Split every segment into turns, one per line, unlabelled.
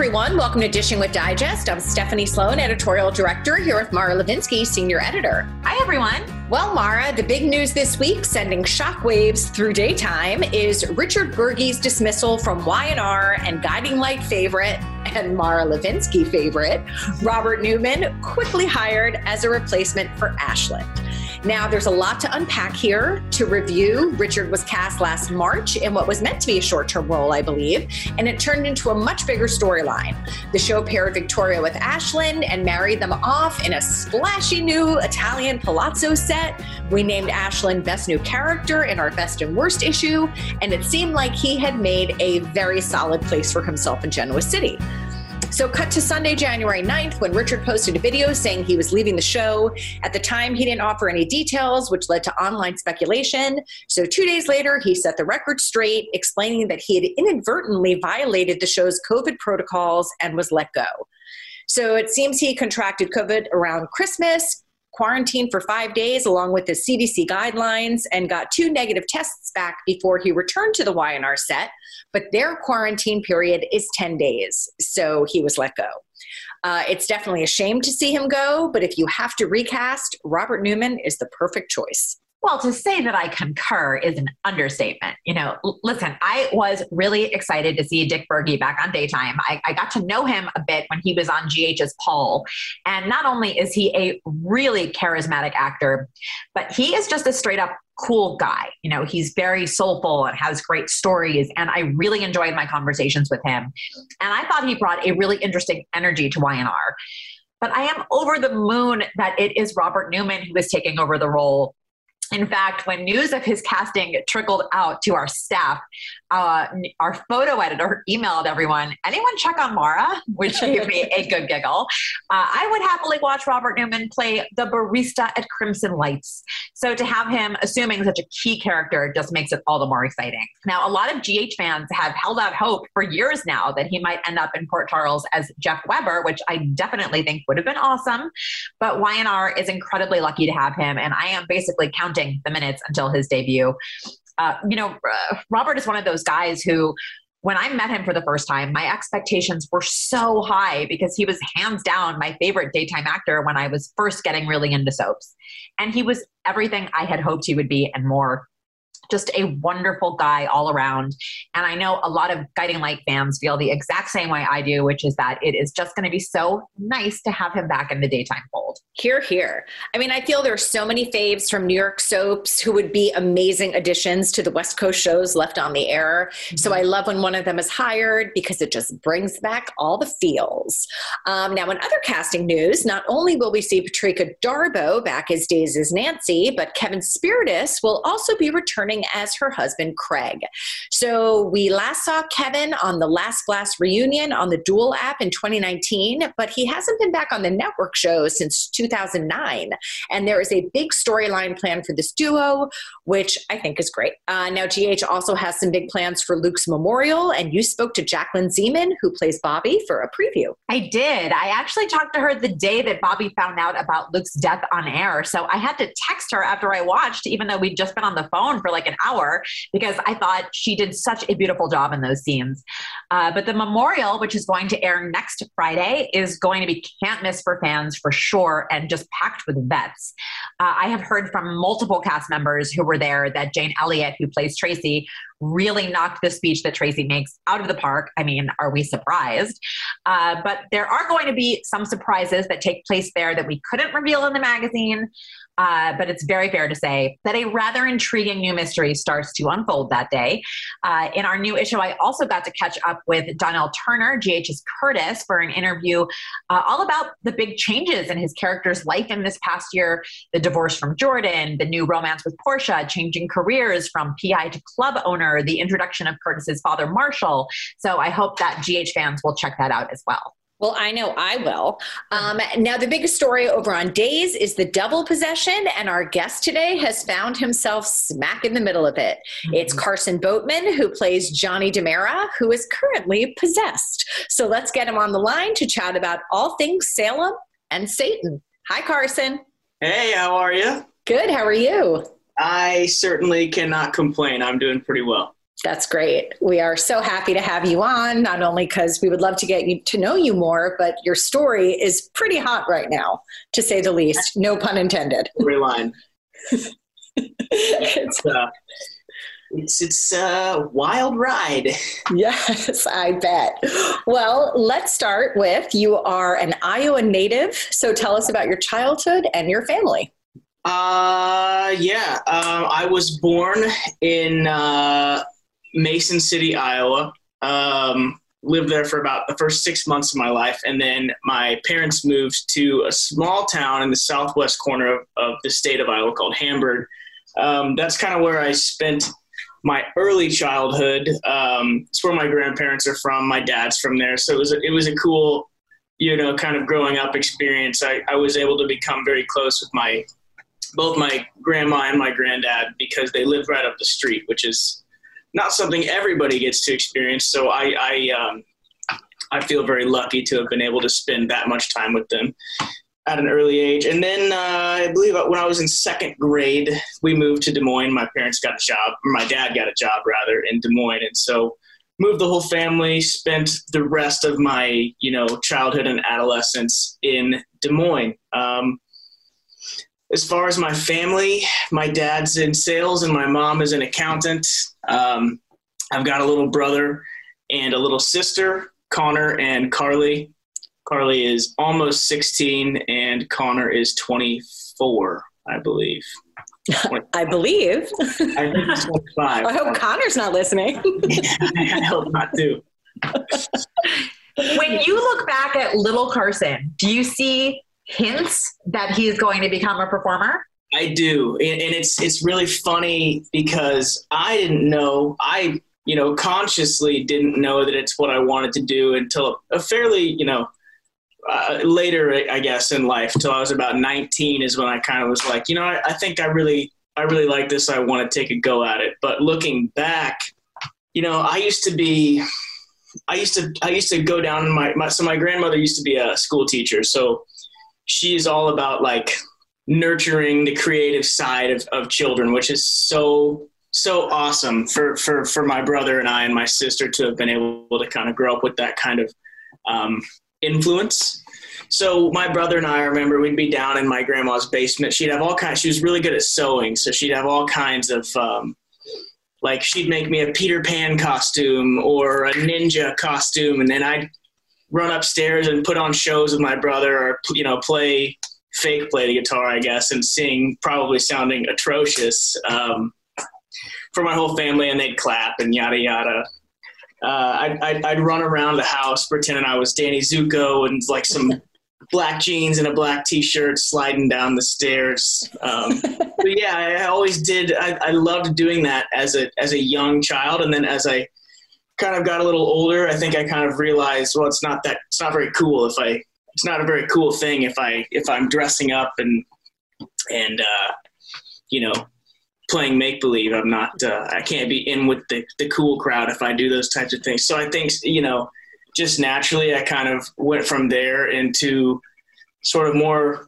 Everyone. Welcome to Dishing with Digest. I'm Stephanie Sloane, editorial director, here with Mara Levinsky, senior editor.
Hi, everyone.
Well, Mara, the big news this week, sending shockwaves through daytime, is Richard Burgi's dismissal from Y&R and Guiding Light favorite and Mara Levinsky favorite, Robert Newman, quickly hired as a replacement for Ashland. Now, there's a lot to unpack here to review. Richard was cast last March in what was meant to be a short term role, I believe, and it turned into a much bigger storyline. The show paired Victoria with Ashland and married them off in a splashy new Italian palazzo set. We named Ashland Best New Character in our Best and Worst issue, and it seemed like he had made a very solid place for himself in Genoa City. So, cut to Sunday, January 9th, when Richard posted a video saying he was leaving the show. At the time, he didn't offer any details, which led to online speculation. So, two days later, he set the record straight, explaining that he had inadvertently violated the show's COVID protocols and was let go. So, it seems he contracted COVID around Christmas, quarantined for five days along with the CDC guidelines and got two negative tests back before he returned to the Y&R set. But their quarantine period is 10 days, so he was let go. Uh, it's definitely a shame to see him go, but if you have to recast, Robert Newman is the perfect choice.
Well, to say that I concur is an understatement. You know, l- listen, I was really excited to see Dick Burgi back on daytime. I, I, got to know him a bit when he was on GH's Paul. And not only is he a really charismatic actor, but he is just a straight up cool guy. You know, he's very soulful and has great stories. And I really enjoyed my conversations with him. And I thought he brought a really interesting energy to Y&R. But I am over the moon that it is Robert Newman who is taking over the role in fact, when news of his casting trickled out to our staff, uh, our photo editor emailed everyone, anyone check on Mara? Which gave me a good giggle. Uh, I would happily watch Robert Newman play the barista at Crimson Lights. So to have him assuming such a key character just makes it all the more exciting. Now, a lot of GH fans have held out hope for years now that he might end up in Port Charles as Jeff Weber, which I definitely think would have been awesome. But Y&R is incredibly lucky to have him, and I am basically counting the minutes until his debut. Uh, you know, uh, Robert is one of those guys who, when I met him for the first time, my expectations were so high because he was hands down my favorite daytime actor when I was first getting really into soaps. And he was everything I had hoped he would be and more just a wonderful guy all around. And I know a lot of Guiding Light fans feel the exact same way I do, which is that it is just going to be so nice to have him back in the daytime fold.
Here, here. I mean, I feel there are so many faves from New York soaps who would be amazing additions to the West Coast shows left on the air. Mm-hmm. So I love when one of them is hired because it just brings back all the feels. Um, now, in other casting news, not only will we see Patrika Darbo back as Days as Nancy, but Kevin Spirtas will also be returning as her husband, Craig. So we last saw Kevin on the Last Blast reunion on the Dual app in 2019, but he hasn't been back on the network show since 2009. And there is a big storyline plan for this duo, which I think is great. Uh, now, GH also has some big plans for Luke's memorial, and you spoke to Jacklyn Zeman, who plays Bobbie, for a preview.
I did. I actually talked to her the day that Bobbie found out about Luke's death on air. So I had to text her after I watched, even though we'd just been on the phone for like an hour because I thought she did such a beautiful job in those scenes. Uh, but the memorial, which is going to air next Friday, is going to be can't miss for fans for sure and just packed with vets. Uh, I have heard from multiple cast members who were there that Jane Elliott, who plays Tracy, really knocked the speech that Tracy makes out of the park. I mean, are we surprised? Uh, but there are going to be some surprises that take place there that we couldn't reveal in the magazine. Uh, but it's very fair to say that a rather intriguing new mystery starts to unfold that day. Uh, in our new issue, I also got to catch up with Donnell Turner, GH's Curtis, for an interview uh, all about the big changes in his character's life in this past year the divorce from Jordan, the new romance with Portia, changing careers from PI to club owner, the introduction of Curtis's father, Marshall. So I hope that GH fans will check that out as well.
Well, I know I will. Um, now, the biggest story over on Days is the double possession, and our guest today has found himself smack in the middle of it. Mm-hmm. It's Carson Boatman, who plays Johnny DiMera, who is currently possessed. So let's get him on the line to chat about all things Salem and Satan. Hi, Carson.
Hey, how are you?
Good. How are you?
I certainly cannot complain. I'm doing pretty well.
That's great. We are so happy to have you on, not only because we would love to get you to know you more, but your story is pretty hot right now, to say the least. No pun intended.
Storyline. it's, uh, it's it's a wild ride.
Yes, I bet. Well, let's start with you are an Iowa native, so tell us about your childhood and your family.
Uh, yeah, uh, I was born in uh, Mason City, Iowa. Um, lived there for about the first six months of my life, and then my parents moved to a small town in the southwest corner of, of the state of Iowa called Hamburg. Um, that's kind of where I spent my early childhood. Um, it's where my grandparents are from. My dad's from there, so it was a, it was a cool, you know, kind of growing up experience. I, I was able to become very close with my both my grandma and my granddad because they lived right up the street, which is not something everybody gets to experience. So I I, um, I feel very lucky to have been able to spend that much time with them at an early age. And then uh, I believe when I was in second grade, we moved to Des Moines. My parents got a job, my dad got a job rather in Des Moines, and so moved the whole family. Spent the rest of my you know childhood and adolescence in Des Moines. Um, as far as my family, my dad's in sales and my mom is an accountant. Um, I've got a little brother and a little sister, Connor and Carly. Carly is almost 16 and Connor is 24, I believe.
I believe.
I think he's 25.
I hope Connor's not listening.
I hope not too.
when you look back at little Carson, do you see hints that he's going to become a performer?
I do, and, and it's it's really funny because I didn't know. I you know consciously didn't know that it's what I wanted to do until a fairly you know uh, later I guess in life till I was about 19 is when I kind of was like you know I, I think I really I really like this. I want to take a go at it. But looking back you know I used to be I used to I used to go down my, my so my grandmother used to be a school teacher. So she's all about like nurturing the creative side of, of children, which is so so awesome for, for for my brother and I and my sister to have been able to kind of grow up with that kind of um, influence. So my brother and I, I remember we'd be down in my grandma's basement. She'd have all kinds. She was really good at sewing, so she'd have all kinds of um, like she'd make me a Peter Pan costume or a ninja costume, and then I'd run upstairs and put on shows with my brother or you know play fake play the guitar i guess and sing probably sounding atrocious um, for my whole family and they'd clap and yada yada. Uh, I'd, I'd, I'd, run around the house pretending i was danny zuko and like some black jeans and a black t-shirt sliding down the stairs. Um, but yeah i always did I, I loved doing that as a as a young child and then as i kind of got a little older, I think I kind of realized, well, it's not that it's not very cool if I it's not a very cool thing if I if I'm dressing up and and uh, you know playing make believe. I'm not uh, I can't be in with the the cool crowd if I do those types of things. So I think you know just naturally I kind of went from there into sort of more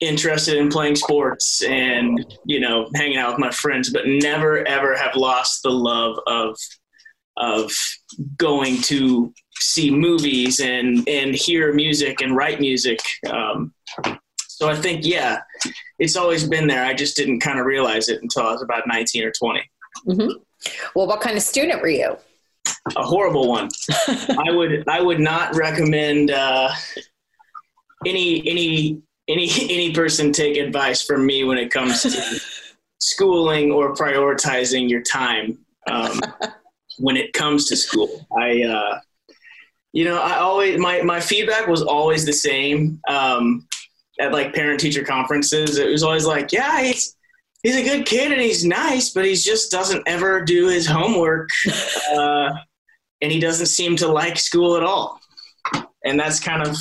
interested in playing sports and you know hanging out with my friends but never ever have lost the love of of going to see movies and and hear music and write music. Um, So I think, yeah, it's always been there. I just didn't kind of realize it until I was about 19 or 20.
Mm-hmm. Well, what kind of student were you?
A horrible one. I would I would not recommend uh, any any any any person take advice from me when it comes to schooling or prioritizing your time um, when it comes to school. I uh, you know I always my my feedback was always the same um, at like parent teacher conferences. It was always like, yeah, he's he's a good kid and he's nice, but he just doesn't ever do his homework, uh, and he doesn't seem to like school at all. And that's kind of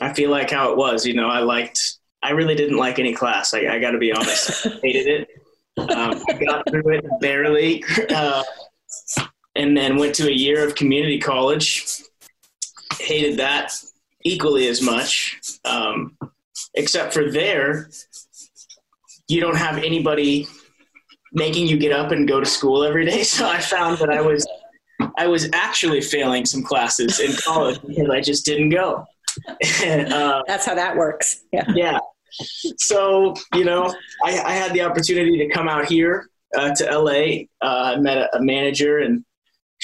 I feel like how it was. You know, I liked. I really didn't like any class. I, I got to be honest. I hated it. Um, I got through it barely, uh, and then went to a year of community college. Hated that equally as much, um, except for there, you don't have anybody making you get up and go to school every day. So I found that I was I was actually failing some classes in college because I just didn't go.
uh, That's how that works. Yeah.
Yeah. So you know, I, I had the opportunity to come out here uh, to LA. Uh, I met a, a, manager, and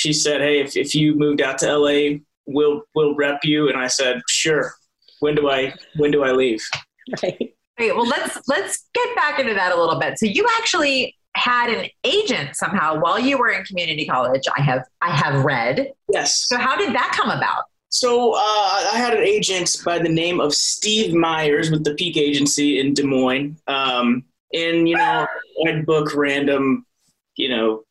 she said, "Hey, if, if you moved out to LA, we'll we'll rep you." And I said, "Sure." When do I when do I leave?
Right. Okay, well let's let's get back into that a little bit. So you actually had an agent somehow while you were in community college. I have I have read.
Yes.
So how did that come about?
So uh, I had an agent by the name of Steve Myers with the Peak Agency in Des Moines, um, and you know I'd book random, you know,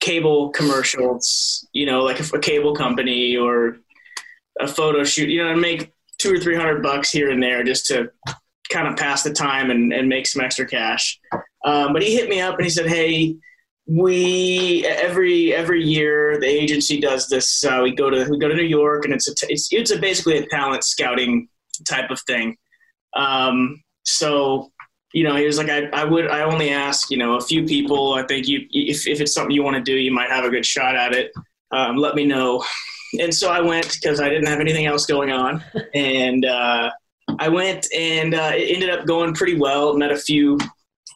cable commercials, you know, like a, a cable company or a photo shoot, you know, and make two or three hundred bucks here and there just to kind of pass the time and, and make some extra cash. Um, but he hit me up and he said, "Hey, we every every year the agency does this. Uh, we go to we go to New York and it's a t- it's it's a basically a talent scouting type of thing. Um, so." You know, he was like, I, I would, I only ask, you know, a few people. I think you, if, if it's something you want to do, you might have a good shot at it. Um, let me know. And so I went because I didn't have anything else going on. And, uh, I went and uh, it ended up going pretty well. Met a few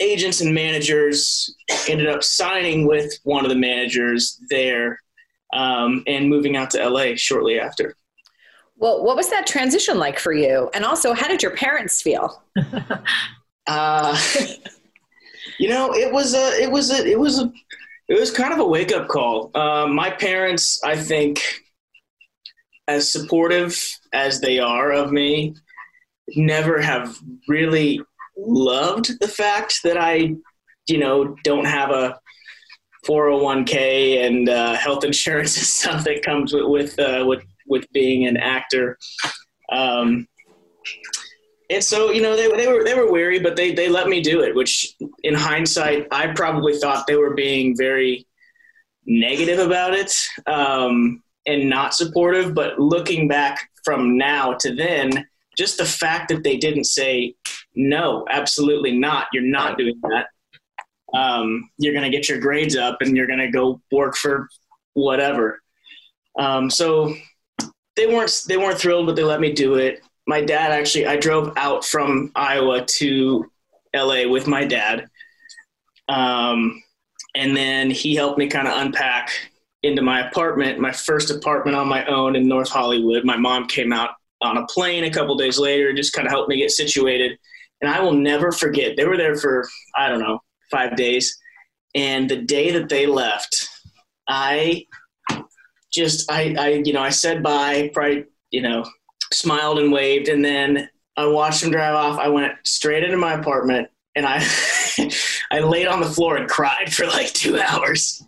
agents and managers. Ended up signing with one of the managers there um, and moving out to LA shortly after.
Well, what was that transition like for you? And also, how did your parents feel?
uh, you know, it was a, it was a, it was a, it was kind of a wake up call. Uh, my parents, I think, as supportive as they are of me, never have really loved the fact that I, you know, don't have a 401k and uh, health insurance and stuff that comes with with uh, with, with being an actor. Um, and so, you know, they, they were they were wary, but they they let me do it. Which, in hindsight, I probably thought they were being very negative about it um, and not supportive. But looking back from now to then, just the fact that they didn't say no, absolutely not. You're not doing that. Um, you're going to get your grades up and you're going to go work for whatever. Um, so they weren't they weren't thrilled, but they let me do it. My dad actually, I drove out from Iowa to LA with my dad, um, and then he helped me kind of unpack into my apartment, my first apartment on my own in North Hollywood. My mom came out on a plane a couple days later, just kind of helped me get situated. And I will never forget, they were there for, I don't know, five days. And the day that they left, I just, I, I, you know, I said bye, probably, you know, smiled and waved. And then I watched him drive off. I went straight into my apartment and I, I laid on the floor and cried for like two hours.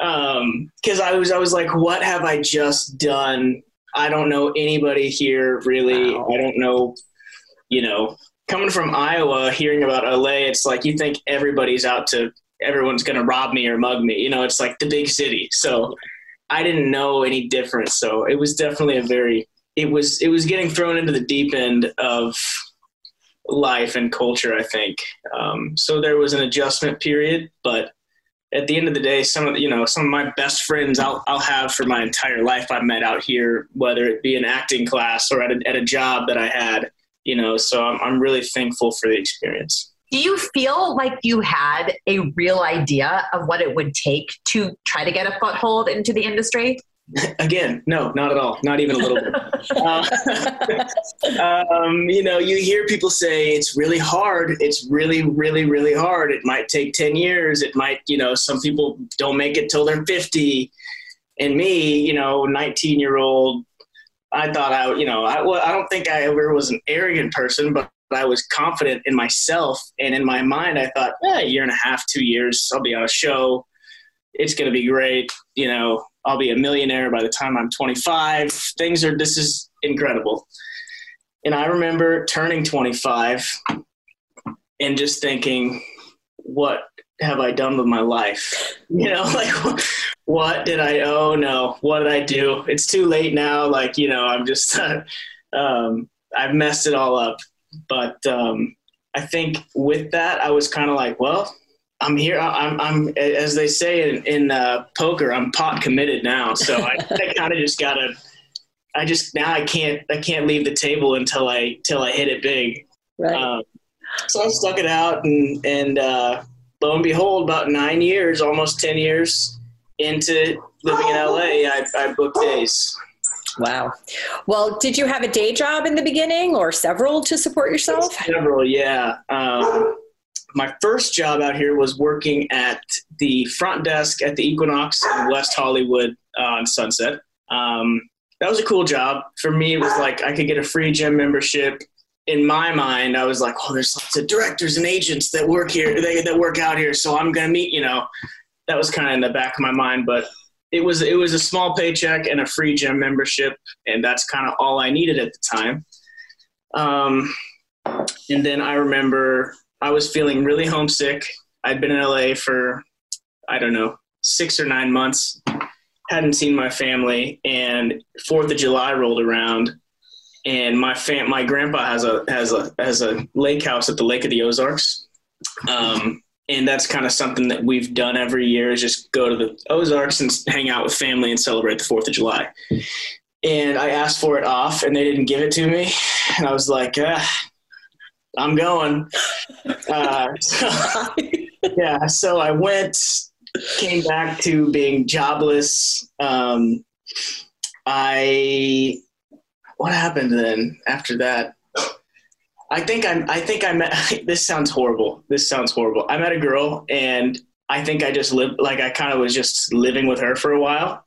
Um, cause I was, I was like, what have I just done? I don't know anybody here really. Wow. I don't know, you know, coming from Iowa, hearing about LA, it's like you think everybody's out to, everyone's going to rob me or mug me. You know, it's like the big city. So I didn't know any difference. So it was definitely a very, it was, it was getting thrown into the deep end of life and culture, I think. Um, so there was an adjustment period, but at the end of the day, some of you know some of my best friends I'll I'll have for my entire life I've met out here, whether it be an acting class or at a, at a job that I had. you know, so I'm, I'm really thankful for the experience.
Do you feel like you had a real idea of what it would take to try to get a foothold into the industry?
Again, no, not at all. Not even a little bit. Uh, um, you know, you hear people say it's really hard. It's really, really, really hard. It might take 10 years. It might, you know, some people don't make it till they're 50. And me, you know, 19 year old, I thought I, you know, I, well, I don't think I ever was an arrogant person, but I was confident in myself. And in my mind, I thought, yeah, a year and a half, two years, I'll be on a show. It's going to be great. You know, I'll be a millionaire by the time I'm 25. Things are, this is incredible. And I remember turning 25 and just thinking, what have I done with my life? You know, like, what did I, oh no, what did I do? It's too late now. Like, you know, I'm just, um, I've messed it all up. But um, I think with that, I was kind of like, well, I'm here. I'm, I'm, as they say in, in uh, poker, I'm pot committed now. So I, I kind of just gotta. I just now I can't I can't leave the table until I till I hit it big.
Right.
Um, so I stuck it out, and and uh, lo and behold, about nine years, almost ten years into living in LA, I, I booked days.
Wow. Well, did you have a day job in the beginning or several to support yourself?
Several, yeah. Um, my first job out here was working at the front desk at the Equinox in West Hollywood uh, on Sunset. Um, that was a cool job. For me, it was like I could get a free gym membership. In my mind, I was like, oh, there's lots of directors and agents that work here, they, that work out here. So I'm going to meet, you know, that was kind of in the back of my mind. But it was, it was a small paycheck and a free gym membership. And that's kind of all I needed at the time. Um, and then I remember I was feeling really homesick. I'd been in LA for, I don't know, six or nine months, hadn't seen my family, and Fourth of July rolled around, and my fam- my grandpa has a has a has a lake house at the Lake of the Ozarks, um, and that's kind of something that we've done every year is just go to the Ozarks and hang out with family and celebrate the Fourth of July. And I asked for it off, and they didn't give it to me, and I was like, ah, I'm going. Uh, so, yeah, so I went, came back to being jobless. Um, I, what happened then after that? I think I'm, I think I met, this sounds horrible. This sounds horrible. I met a girl and I think I just lived, like I kind of was just living with her for a while.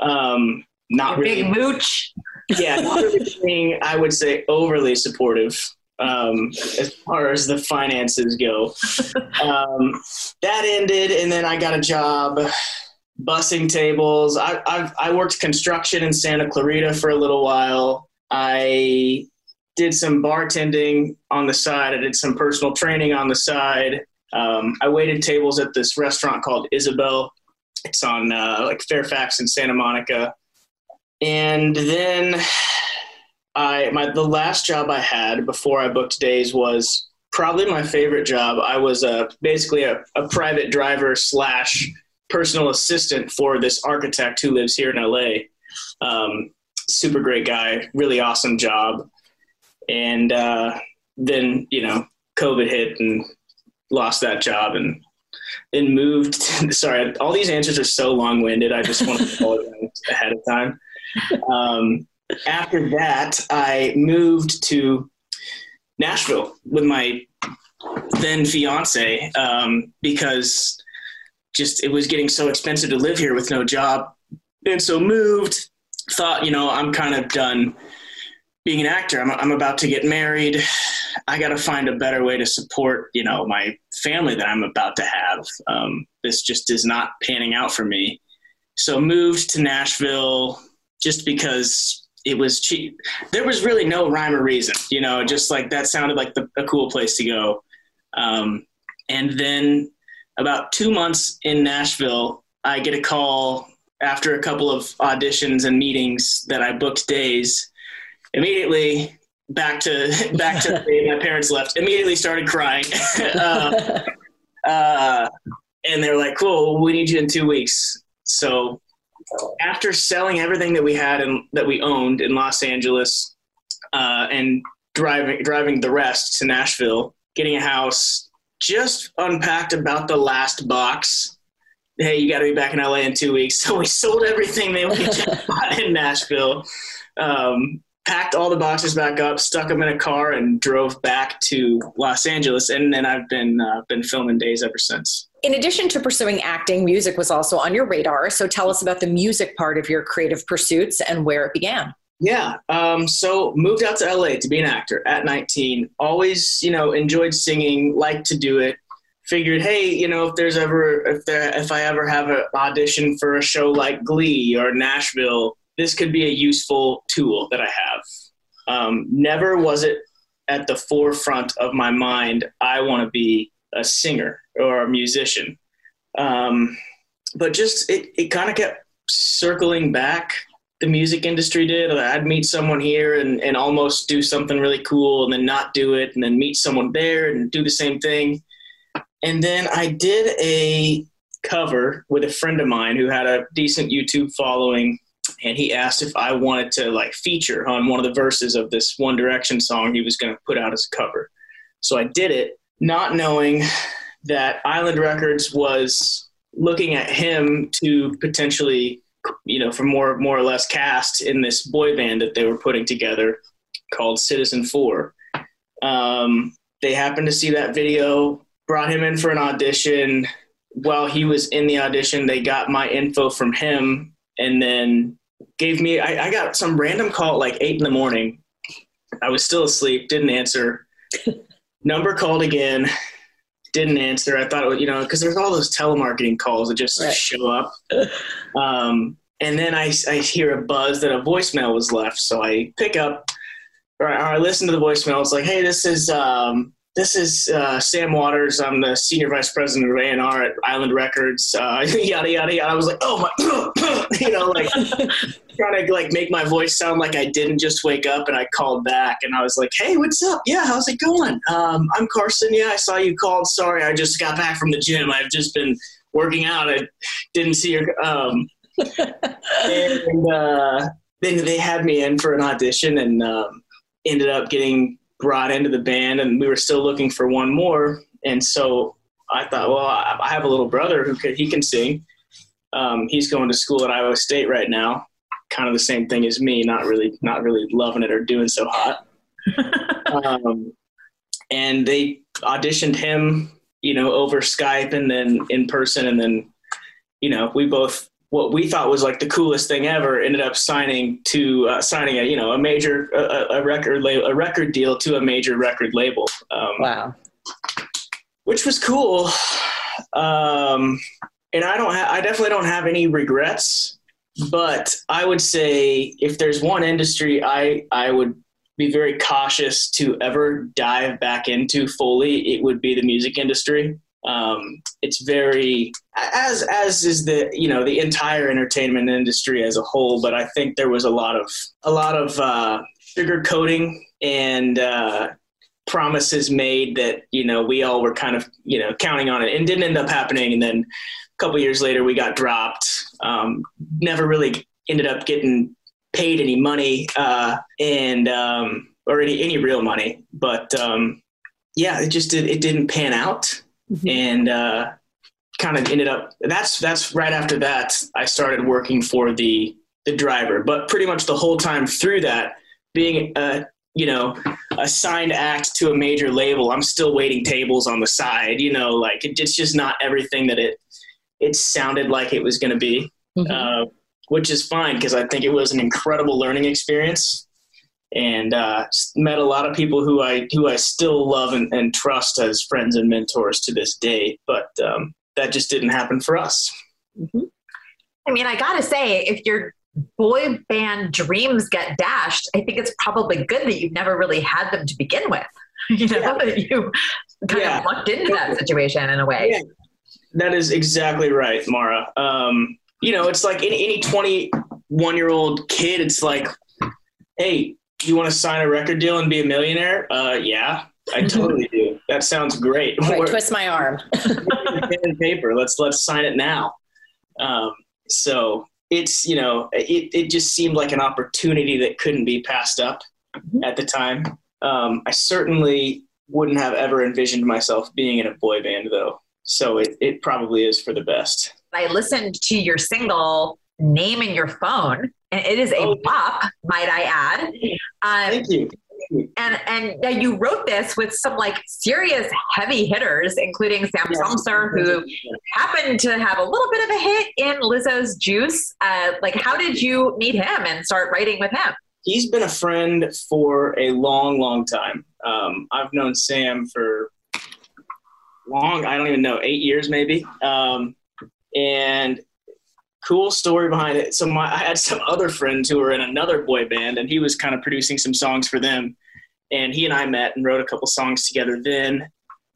Um, not
Your
really.
Big mooch.
Yeah, not really being, I would say, overly supportive um, as far as the finances go. Um, that ended, and then I got a job bussing tables. I, I've, I worked construction in Santa Clarita for a little while. I did some bartending on the side. I did some personal training on the side. Um, I waited tables at this restaurant called Isabel. It's on uh, like Fairfax and Santa Monica. And then I my the last job I had before I booked days was probably my favorite job. I was a basically a, a private driver slash personal assistant for this architect who lives here in LA. Um, super great guy, really awesome job. And uh, then you know COVID hit and lost that job and then moved. To, sorry, all these answers are so long winded. I just want to call it ahead of time. Um, after that, I moved to Nashville with my then fiance um, because just it was getting so expensive to live here with no job, and so moved. Thought, you know, I'm kind of done being an actor. I'm, I'm about to get married. I got to find a better way to support, you know, my family that I'm about to have. Um, this just is not panning out for me. So moved to Nashville just because it was cheap. There was really no rhyme or reason, you know, just like that sounded like the, a cool place to go. Um, and then about two months in Nashville, I get a call after a couple of auditions and meetings that I booked days. Immediately back to back to the day my parents left. Immediately started crying, uh, uh, and they're like, "Cool, we need you in two weeks." So after selling everything that we had and that we owned in Los Angeles, uh, and driving driving the rest to Nashville, getting a house, just unpacked about the last box. Hey, you got to be back in LA in two weeks. So we sold everything that we bought in Nashville, um, packed all the boxes back up, stuck them in a car, and drove back to Los Angeles. And then I've been uh, been filming days ever since.
In addition to pursuing acting, music was also on your radar. So tell us about the music part of your creative pursuits and where it began.
Yeah. Um, so moved out to LA to be an actor at 19. Always, you know, enjoyed singing, liked to do it. Figured, hey, you know, if there's ever if there if I ever have an audition for a show like Glee or Nashville, this could be a useful tool that I have. Um, never was it at the forefront of my mind. I want to be a singer or a musician. Um, but just it, it kind of kept circling back the music industry did. I'd meet someone here and, and almost do something really cool and then not do it and then meet someone there and do the same thing. And then I did a cover with a friend of mine who had a decent YouTube following and he asked if I wanted to like feature on one of the verses of this One Direction song he was going to put out as a cover. So I did it not knowing that Island Records was looking at him to potentially you know, for more more or less cast in this boy band that they were putting together called Citizenfour. Um, they happened to see that video, brought him in for an audition. While he was in the audition, they got my info from him and then gave me. I, I got some random call at like eight in the morning. I was still asleep, didn't answer. Number called again, didn't answer. I thought, it you know, because there's all those telemarketing calls that just right. show up. Um, and then I, I hear a buzz that a voicemail was left. So I pick up, or I, listen to the voicemail. It's like, hey, this is um, this is uh, Sam Waters. I'm the senior vice president of A&R at Island Records. Uh, yada yada yada. I was like, oh my, you know, like trying to like make my voice sound like I didn't just wake up. And I called back and I was like, hey, what's up? Yeah, how's it going? Um, I'm Carson. Yeah, I saw you called. Sorry, I just got back from the gym. I've just been working out. I didn't see your. Um, and uh, then they had me in for an audition and um, ended up getting brought into the band, and we were still looking for one more. And so I thought, well, I have a little brother who could, he can sing. Um, he's going to school at Iowa State right now. Kind of the same thing as me, not really, not really loving it or doing so hot. um, and they auditioned him, you know, over Skype and then in person, and then, you know, we both what we thought was like the coolest thing ever ended up signing to uh, signing a you know a major a, a record label a record deal to a major record label.
Um, wow,
which was cool. Um, and I don't ha- I definitely don't have any regrets. But I would say if there's one industry I I would be very cautious to ever dive back into fully, it would be the music industry. Um, it's very as as is the you know the entire entertainment industry as a whole. But I think there was a lot of a lot of uh, sugarcoating and uh, promises made that you know we all were kind of you know counting on it and didn't end up happening. And then a couple years later, we got dropped. Um, never really ended up getting paid any money uh, and um, or any any real money. But um, yeah, it just did it didn't pan out mm-hmm. and uh, kind of ended up. That's that's right after that I started working for the the driver, but pretty much the whole time through that, being a you know a signed act to a major label, I'm still waiting tables on the side. You know, like it, it's just not everything that it it sounded like it was going to be. Mm-hmm. Uh, which is fine because I think it was an incredible learning experience and uh, met a lot of people who I who I still love and, and trust as friends and mentors to this day. But um, that just didn't happen for us.
Mm-hmm. I mean, I gotta say, if your boy band dreams get dashed, I think it's probably good that you've never really had them to begin with. You know, yeah. that you kind yeah. of lucked into that situation in a way. Yeah.
That is exactly right, Mara. Um, you know, it's like any, any 21 year old kid, it's like, hey, you want to sign a record deal and be a millionaire? Uh, yeah, I totally do. That sounds great.
Right, twist my arm.
pen and paper. Let's let's sign it now. Um, so it's you know it it just seemed like an opportunity that couldn't be passed up mm-hmm. at the time. Um, I certainly wouldn't have ever envisioned myself being in a boy band though. So it, it probably is for the best.
I listened to your single Name in Your Phone, and it is a oh. bop, might I add.
Um, Thank you.
And and you wrote this with some like serious heavy hitters, including Sam yes. Sumser, who happened to have a little bit of a hit in Lizzo's Juice. Uh, like, how did you meet him and start writing with him?
He's been a friend for a long, long time. Um, I've known Sam for long, I don't even know, eight years maybe. Um, and cool story behind it. So my, I had some other friends who were in another boy band, and he was kind of producing some songs for them. And he and I met and wrote a couple songs together then.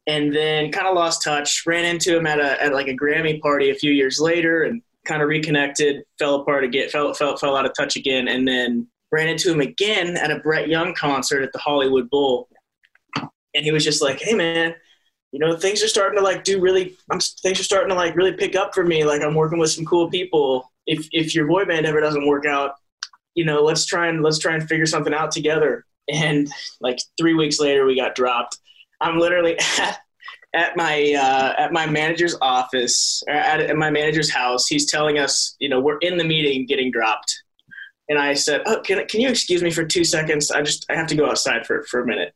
And then kind of lost touch. Ran into him at a at like a Grammy party a few years later, and kind of reconnected. Fell apart again. Fell fell fell out of touch again. And then ran into him again at a Brett Young concert at the Hollywood Bowl. And he was just like, "Hey man, you know things are starting to like do really I'm, things are starting to like really pick up for me. Like i'm working with some cool people. If if your boy band ever doesn't work out you know let's try and let's try and figure something out together. And like three weeks later we got dropped. I'm literally at, my uh, at my manager's office at, at my manager's house. He's telling us you know we're in the meeting getting dropped. And i said oh can, can you excuse me for two seconds? I just i have to go outside for, for a minute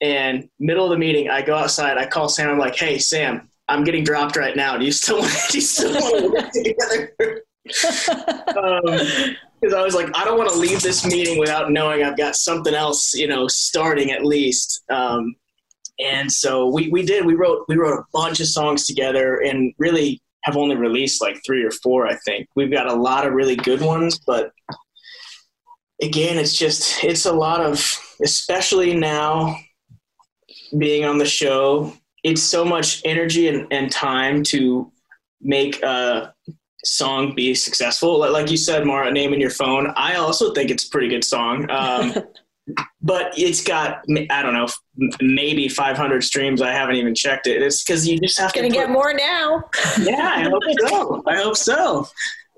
and middle of the meeting, I go outside. I call Sam. I'm like, "Hey, Sam, I'm getting dropped right now. Do you still want? Do you still want to work together?" because um, I was like, I don't want to leave this meeting without knowing I've got something else, you know, starting at least. Um, and so we, we did. We wrote we wrote a bunch of songs together, and really have only released like three or four. I think we've got a lot of really good ones, but again, it's just it's a lot of, especially now being on the show. It's so much energy and, and time to make a song be successful. Like you said, Mara, name in your phone. I also think it's a pretty good song. Um, but it's got I don't know maybe 500 streams. I haven't even checked it. It's because you just have
to. Gonna get more now.
yeah, I hope so. I hope so.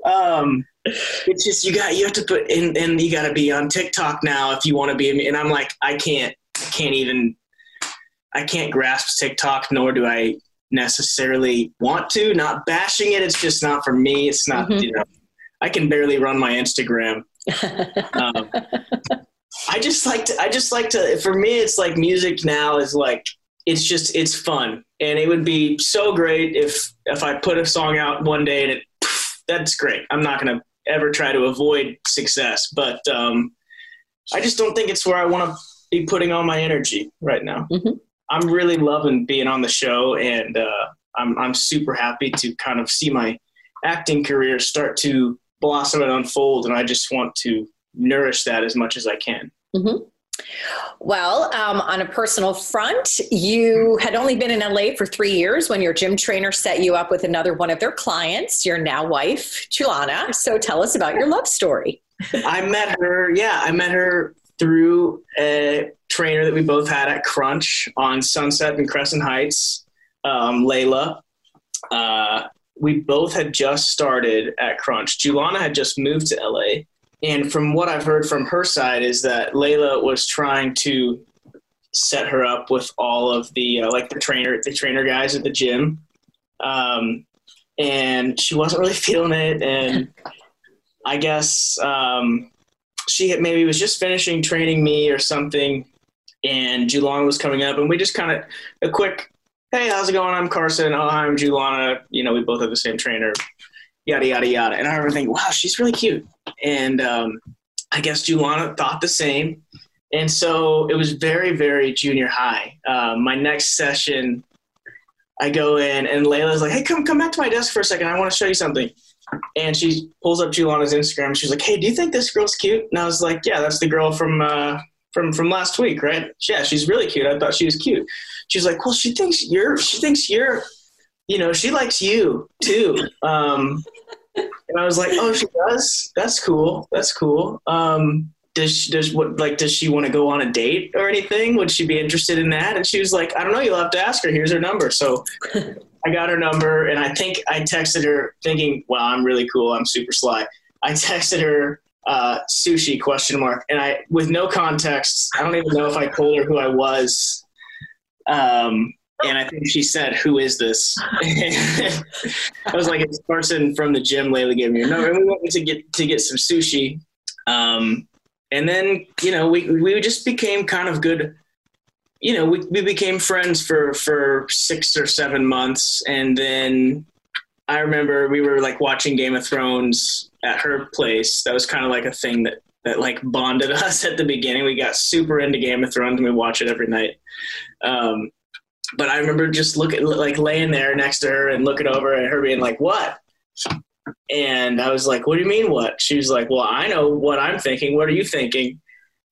Um, it's just you got you have to put in and you got to be on TikTok now if you want to be. And I'm like I can't I can't even I can't grasp TikTok, nor do I necessarily want to. Not bashing it, it's just not for me. It's not, mm-hmm. you know, I can barely run my Instagram. um, I just like to, I just like to, for me, it's like music now is like, it's just, it's fun. And it would be so great if, if I put a song out one day and it, poof, that's great. I'm not going to ever try to avoid success, but, um, I just don't think it's where I want to be putting all my energy right now. Mm-hmm. I'm really loving being on the show, and uh, I'm I'm super happy to kind of see my acting career start to blossom and unfold, and I just want to nourish that as much as I can.
Mm-hmm. Well, um, on a personal front, you had only been in LA for three years when your gym trainer set you up with another one of their clients, your now wife, Julana. So tell us about your love story.
I met her, yeah, I met her through a trainer that we both had at Crunch on Sunset and Crescent Heights, um, Layla. Uh, we both had just started at Crunch. Julana had just moved to LA. And from what I've heard from her side is that Layla was trying to set her up with all of the uh, like the trainer the trainer guys at the gym um, and she wasn't really feeling it and i guess um, she had maybe was just finishing training me or something and Julana was coming up, and we just kind of a quick, "Hey, how's it going? I'm Carson. Oh, I'm Julana. You know, we both have the same trainer." Yada yada yada. And I remember thinking, "Wow, she's really cute." And um, I guess Julana thought the same. And so it was very, very junior high. Uh, my next session, I go in, and Layla's like, "Hey, come come back to my desk for a second. I want to show you something." And she pulls up Julana's Instagram. She's like, "Hey, do you think this girl's cute?" And I was like, "Yeah, that's the girl from uh, from from last week, right? Yeah, she's really cute. I thought she was cute. She's like, well, she thinks you're. She thinks you're. You know, she likes you too. Um, and I was like, oh, she does. That's cool. That's cool. Um, does she, does what like does she want to go on a date or anything? Would she be interested in that? And she was like, I don't know. You'll have to ask her. Here's her number. So I got her number, and I think I texted her thinking, well, I'm really cool. I'm super sly. I texted her uh, sushi question mark. And I, with no context, I don't even know if I told her who I was. Um, and I think she said, "Who is this?" I was like, "It's person from the gym." Layla gave me a number, and we went to get to get some sushi. Um, and then you know we we just became kind of good. You know, we we became friends for for six or seven months, and then I remember we were like watching Game of Thrones at her place. That was kind of like a thing that that like bonded us at the beginning. We got super into Game of Thrones and we watch it every night. Um, but I remember just looking, like laying there next to her and looking over at her being like, what? And I was like, what do you mean what? She was like, well, I know what I'm thinking. What are you thinking?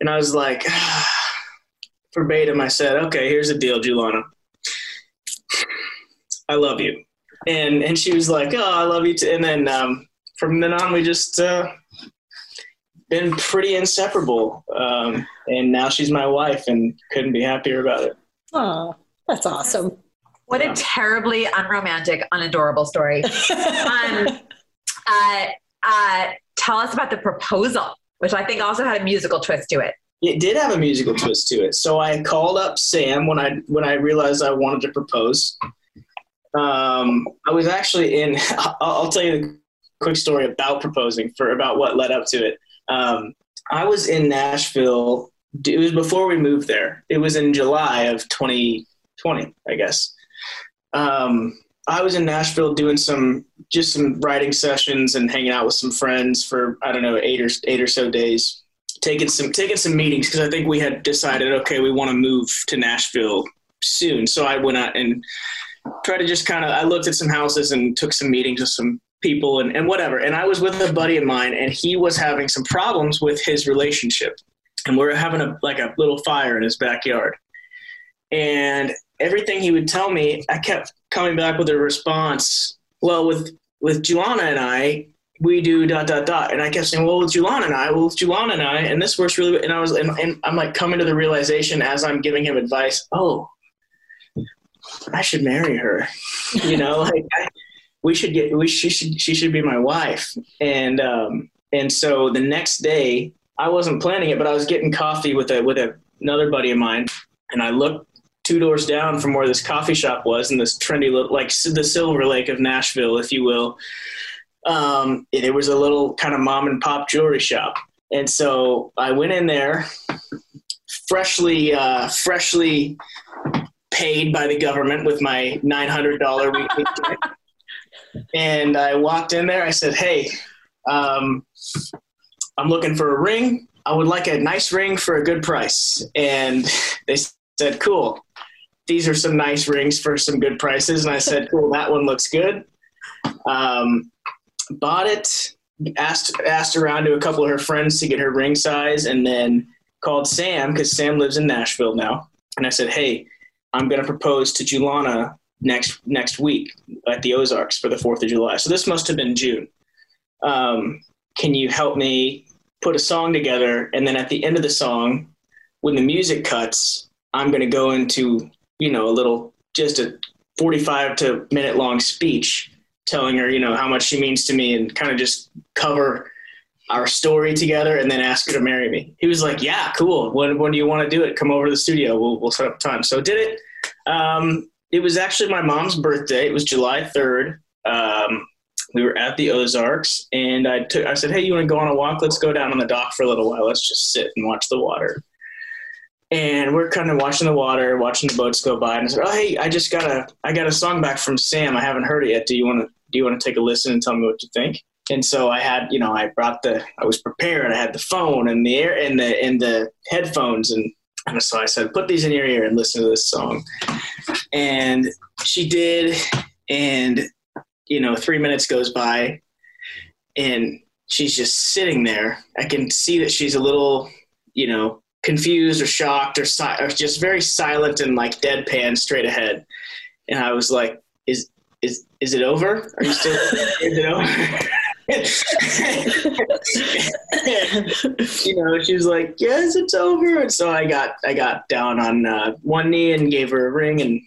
And I was like, verbatim, I said, okay, here's the deal, Julana. I love you. And, and she was like, oh, I love you too. And then um, from then on, we just uh, been pretty inseparable. Um, and now she's my wife and couldn't be happier about it.
Oh. That's awesome.
What a terribly unromantic, unadorable story. um, uh, uh, tell us about the proposal, which I think also had a musical twist to it.
It did have a musical twist to it. So I called up Sam when I when I realized I wanted to propose. Um, I was actually in. I'll, I'll, tell you the quick story about proposing for about what led up to it. Um, I was in Nashville. It was before we moved there. It was in July of 20, 20, I guess. Um, I was in Nashville doing some just some writing sessions and hanging out with some friends for I don't know eight or eight or so days, taking some taking some meetings because I think we had decided okay we want to move to Nashville soon. So I went out and tried to just kind of I looked at some houses and took some meetings with some people and, and whatever. And I was with a buddy of mine and he was having some problems with his relationship, and we we're having a like a little fire in his backyard. And everything he would tell me, I kept coming back with a response. Well, with with Julana and I, we do dot dot dot, and I kept saying, well, with Julana and I, well, with Julana and I, and this works really. And I was, and, and I'm like coming to the realization as I'm giving him advice. Oh, I should marry her. You know, like I, we should get, we she should she should be my wife. And um, and so the next day, I wasn't planning it, but I was getting coffee with a with a, another buddy of mine, and I looked two doors down from where this coffee shop was in this trendy, like the Silver Lake of Nashville, if you will. Um, it was a little kind of mom and pop jewelry shop. And so I went in there, freshly, uh, freshly paid by the government with my $900 weekly and I walked in there. I said, "Hey, um, I'm looking for a ring. I would like a nice ring for a good price." And they said, "Cool." these are some nice rings for some good prices. And I said, cool, that one looks good. Um, bought it, asked, asked around to a couple of her friends to get her ring size, and then called Sam because Sam lives in Nashville now. And I said, hey, I'm going to propose to Julana next next week at the Ozarks for the Fourth of July. So this must have been June. Um, can you help me put a song together? And then at the end of the song, when the music cuts, I'm going to go into you know, a little, just a 45 to minute long speech telling her, you know, how much she means to me and kind of just cover our story together and then ask her to marry me. He was like, yeah, cool. When, when do you want to do it? Come over to the studio. We'll, we'll set up time. So did it. Um, it was actually my mom's birthday. It was July 3rd. Um, we were at the Ozarks and I took, I said, Hey, you want to go on a walk? Let's go down on the dock for a little while. Let's just sit and watch the water and we're kind of watching the water, watching the boats go by, and I said, "Oh, hey, I just got a I got a song back from Sam. I haven't heard it yet. Do you want to Do you want to take a listen and tell me what you think?" And so I had, you know, I brought the I was prepared. I had the phone and the air and the and the headphones, and and so I said, "Put these in your ear and listen to this song." And she did, and you know, three minutes goes by, and she's just sitting there. I can see that she's a little, you know, confused or shocked or, si- or just very silent and like deadpan straight ahead. And I was like, is, is, it over? Are you still, is it over? you know, she was like, "Yes, it's over." And so I got I got down on uh, one knee and gave her a ring, and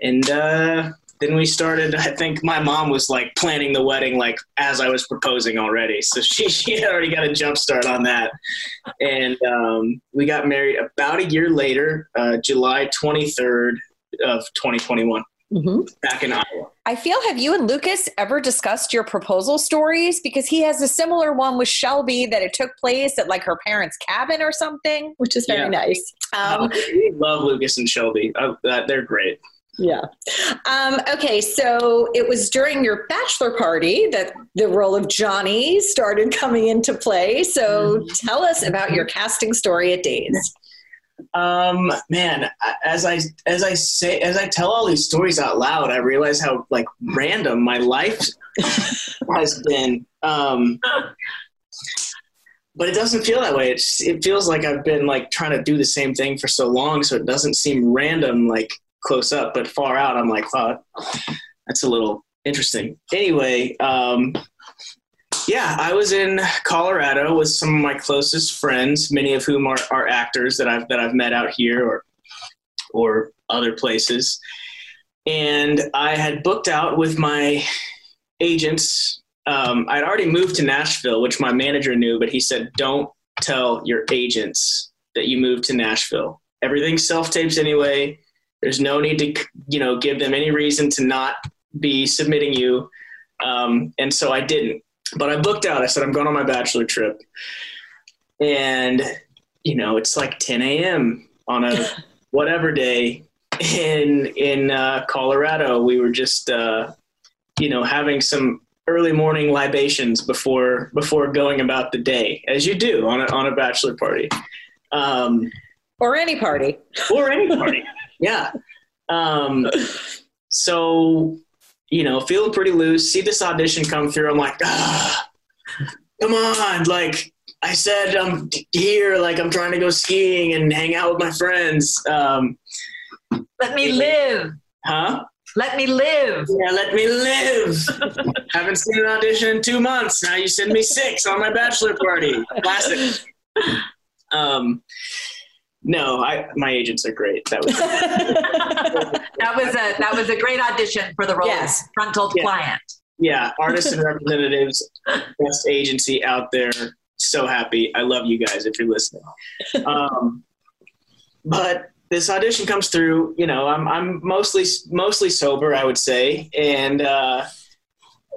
and uh, then we started. I think my mom was like planning the wedding like as I was proposing already, so she she had already got a jump start on that. And um, we got married about a year later, uh, July twenty third of twenty twenty one,
Mm-hmm.
back in Iowa.
I feel, have you and Lucas ever discussed your proposal stories? Because he has a similar one with Shelby that it took place at like her parents' cabin or something, which is very
Yeah.
nice. Um,
Um, we love Lucas and Shelby. Uh, they're great.
Yeah. Um, okay, so it was during your bachelor party that the role of Johnny started coming into play. So tell us about your casting story at Days.
Um, man, as I as I say as I tell all these stories out loud, I realize how like random my life has been. Um, but it doesn't feel that way. It's it feels like I've been like trying to do the same thing for so long, so it doesn't seem random like close up, but far out. I'm like, wow, that's a little interesting. Anyway, um, yeah, I was in Colorado with some of my closest friends, many of whom are, are actors that I've that I've met out here or or other places. And I had booked out with my agents. Um, I'd already moved to Nashville, which my manager knew, but he said, "Don't tell your agents that you moved to Nashville. Everything's self tapes anyway. There's no need to, you know, give them any reason to not be submitting you." Um, and so I didn't but I booked out. I said I'm going on my bachelor trip, and you know it's like 10 a.m. on a whatever day in in uh, Colorado. We were just uh, you know having some early morning libations before before going about the day, as you do on a, on a bachelor party, um,
Or any party.
or any party. yeah. Um, so you know, feeling pretty loose. See this audition come through. I'm like, ah, come on. Like I said, I'm here. Like I'm trying to go skiing and hang out with my friends. Um,
Let me live.
huh?
Let me live.
Yeah, let me live. Haven't seen an audition in two months. Now you send me six on my bachelor party. Classic. Um, no, I my agents are great. That was
That was a that was a great audition for the role
Yes.
of frontal
Yeah.
client.
yeah, artists and representatives, best agency out there. So happy. I love you guys if you're listening. Um, but this audition comes through. You know, I'm I'm mostly mostly sober, I would say, and uh,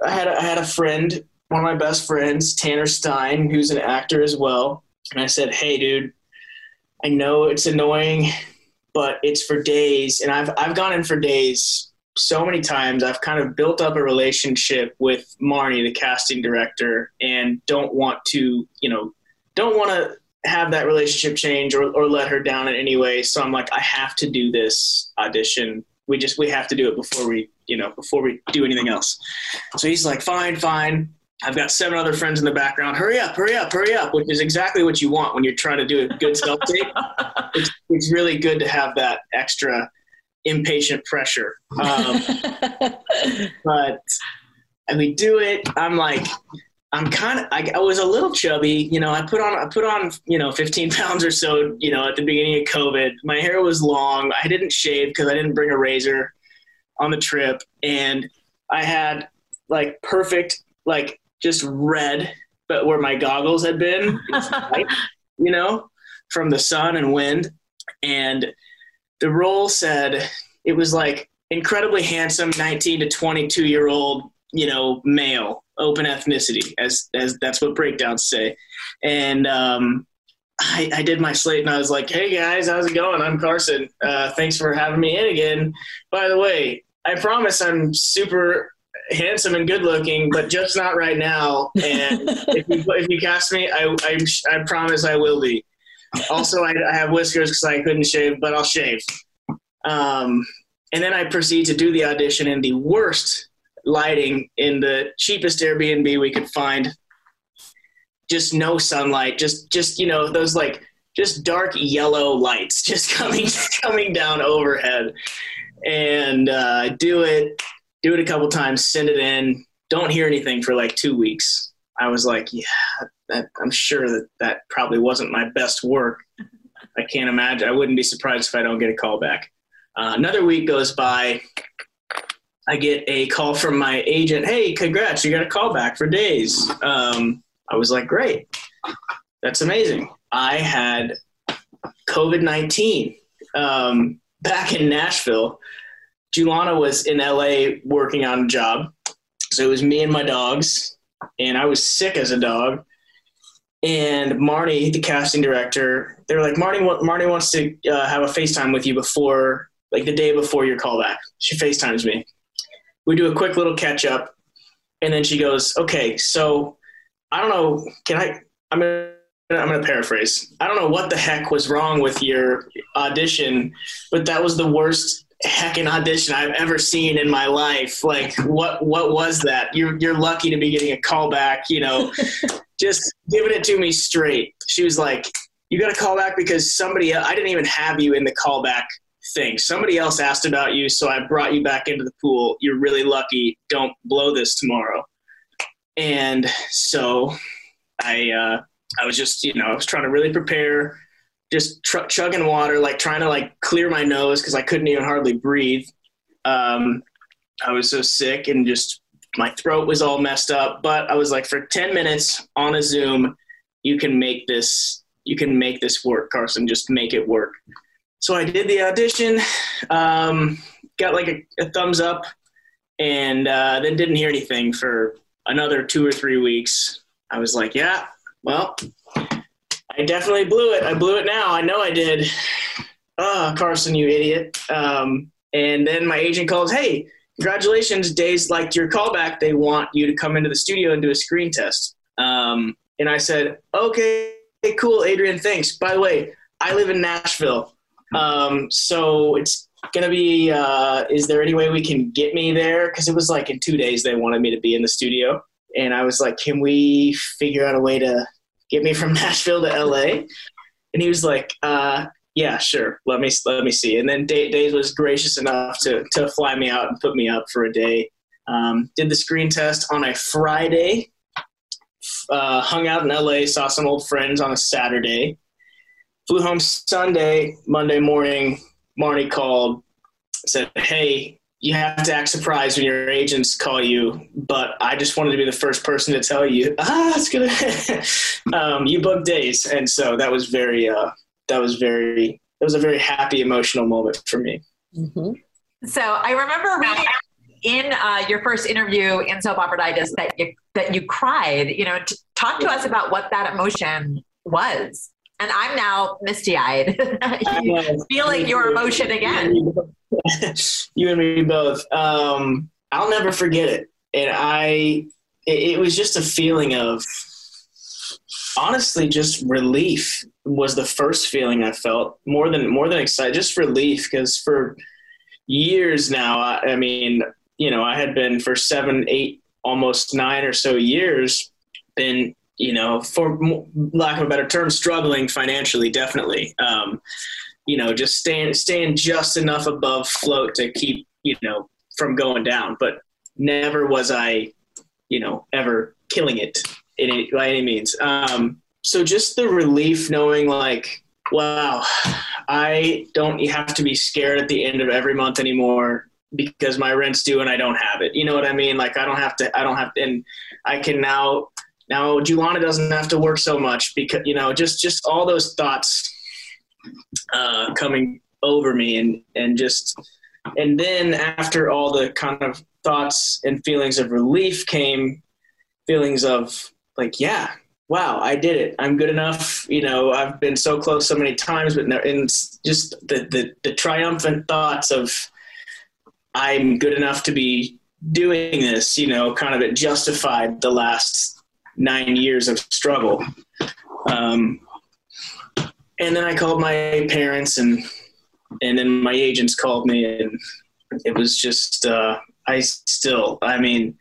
I had a, I had a friend, one of my best friends, Tanner Stein, who's an actor as well, and I said, "Hey, dude, I know it's annoying, but it's for days, and I've I've gone in for days." so many times I've kind of built up a relationship with Marnie, the casting director, and don't want to, you know, don't want to have that relationship change or, or let her down in any way. So I'm like, I have to do this audition. We just, we have to do it before we, you know, before we do anything else. So he's like, fine, fine. I've got seven other friends in the background. Hurry up, hurry up, hurry up, which is exactly what you want when you're trying to do a good self tape. it's, it's really good to have that extra impatient pressure. Um, but and we do it. I'm like, I'm kind of, I, I was a little chubby, you know. I put on, I put on, you know, 15 pounds or so, you know, at the beginning of COVID. My hair was long. I didn't shave because I didn't bring a razor on the trip, and I had like perfect, like just red, but where my goggles had been, you know, from the sun and wind, and the role said it was like incredibly handsome 19 to 22 year old you know male open ethnicity as as that's what breakdowns say and um I, I did my slate and I was like, "Hey guys, how's it going? I'm Carson. Uh, thanks for having me in again. By the way, I promise I'm super handsome and good looking, but just not right now. And if you if you cast me, I I, I promise I will be. Also, I, I have whiskers because I couldn't shave, but I'll shave. Um, and then I proceed to do the audition in the worst lighting in the cheapest Airbnb we could find. Just no sunlight, just just you know those like just dark yellow lights just coming coming down overhead, and uh, do it do it a couple times, send it in. Don't hear anything for like two weeks. I was like, yeah, that, I'm sure that that probably wasn't my best work. I can't imagine. I wouldn't be surprised if I don't get a call back. Uh, another week goes by. I get a call from my agent. Hey, congrats! You got a call back for days. Um, I was like, great, that's amazing. I had COVID nineteen um, back in Nashville. Julana was in LA working on a job, so it was me and my dogs, and I was sick as a dog. And Marnie, the casting director, they were like, Marnie, Marnie wants to uh, have a FaceTime with you before, like the day before your callback. She FaceTimes me we do a quick little catch up, and then she goes, "Okay, so I don't know. Can I? I'm gonna." I'm to paraphrase. I don't know what the heck was wrong with your audition, but that was the worst heckin' audition I've ever seen in my life. Like, what what was that? You're you're lucky to be getting a call back. You know, just giving it to me straight. She was like, "You got a call back because somebody I didn't even have you in the callback thing. Somebody else asked about you, so I brought you back into the pool. You're really lucky. Don't blow this tomorrow. And so I, uh, I was just, you know, I was trying to really prepare, just tr- chugging water, like trying to like clear my nose because I couldn't even hardly breathe. Um, I was so sick and just my throat was all messed up. But I was like, for 10 minutes on a Zoom, you can make this, you can make this work, Carson. Just make it work so I did the audition, um, got like a, a, thumbs up, and uh, then didn't hear anything for another two or three weeks. I was like, yeah, well, I definitely blew it. I blew it now. I know I did. Oh, Carson, you idiot. Um, and then my agent calls, hey, congratulations, Days like your callback. They want you to come into the studio and do a screen test. Um, and I said, okay, cool, Adrian, thanks. By the way, I live in Nashville. Um, so it's gonna be. Uh, is there any way we can get me there? Because it was like in two days they wanted me to be in the studio, and I was like, can we figure out a way to get me from Nashville to LA? And he was like, uh, yeah, sure. Let me let me see. And then Days was gracious enough to to fly me out and put me up for a day. Um, did the screen test on a Friday. Uh, hung out in LA, saw some old friends on a Saturday, Flew home Sunday, Monday morning. Marnie called, said, "Hey, you have to act surprised when your agents call you, but I just wanted to be the first person to tell you, ah, it's gonna, um, you booked days, and so that was very, uh, that was very, that was a very happy, emotional moment for me.
Mm-hmm. So I remember reading in uh, your first interview in Soap Opera that you that you cried. You know, t- talk to us about what that emotion was and I'm now misty eyed, feeling your emotion again.
you and me both. Um, I'll never forget it. And I, it, it was just a feeling of, honestly, just relief was the first feeling I felt more than more than excited, just relief because for years now, I, I mean, you know, I had been for seven, eight, almost nine or so years, been you know, for lack of a better term, struggling financially, definitely. Um, you know, just staying staying just enough above float to keep you know from going down, but never was I, you know, ever killing it in any, by any means. Um, so just the relief knowing like, wow, I don't have to be scared at the end of every month anymore because my rent's due and I don't have it. You know what I mean? Like I don't have to, I don't have to, and I can now now Julana doesn't have to work so much because you know just just all those thoughts uh, coming over me and and just and then after all the kind of thoughts and feelings of relief came feelings of like yeah wow i did it i'm good enough you know i've been so close so many times but and just the, the the triumphant thoughts of i'm good enough to be doing this you know kind of it justified the last nine years of struggle. Um, and then I called my parents, and and then my agents called me, and it was just uh, I still I mean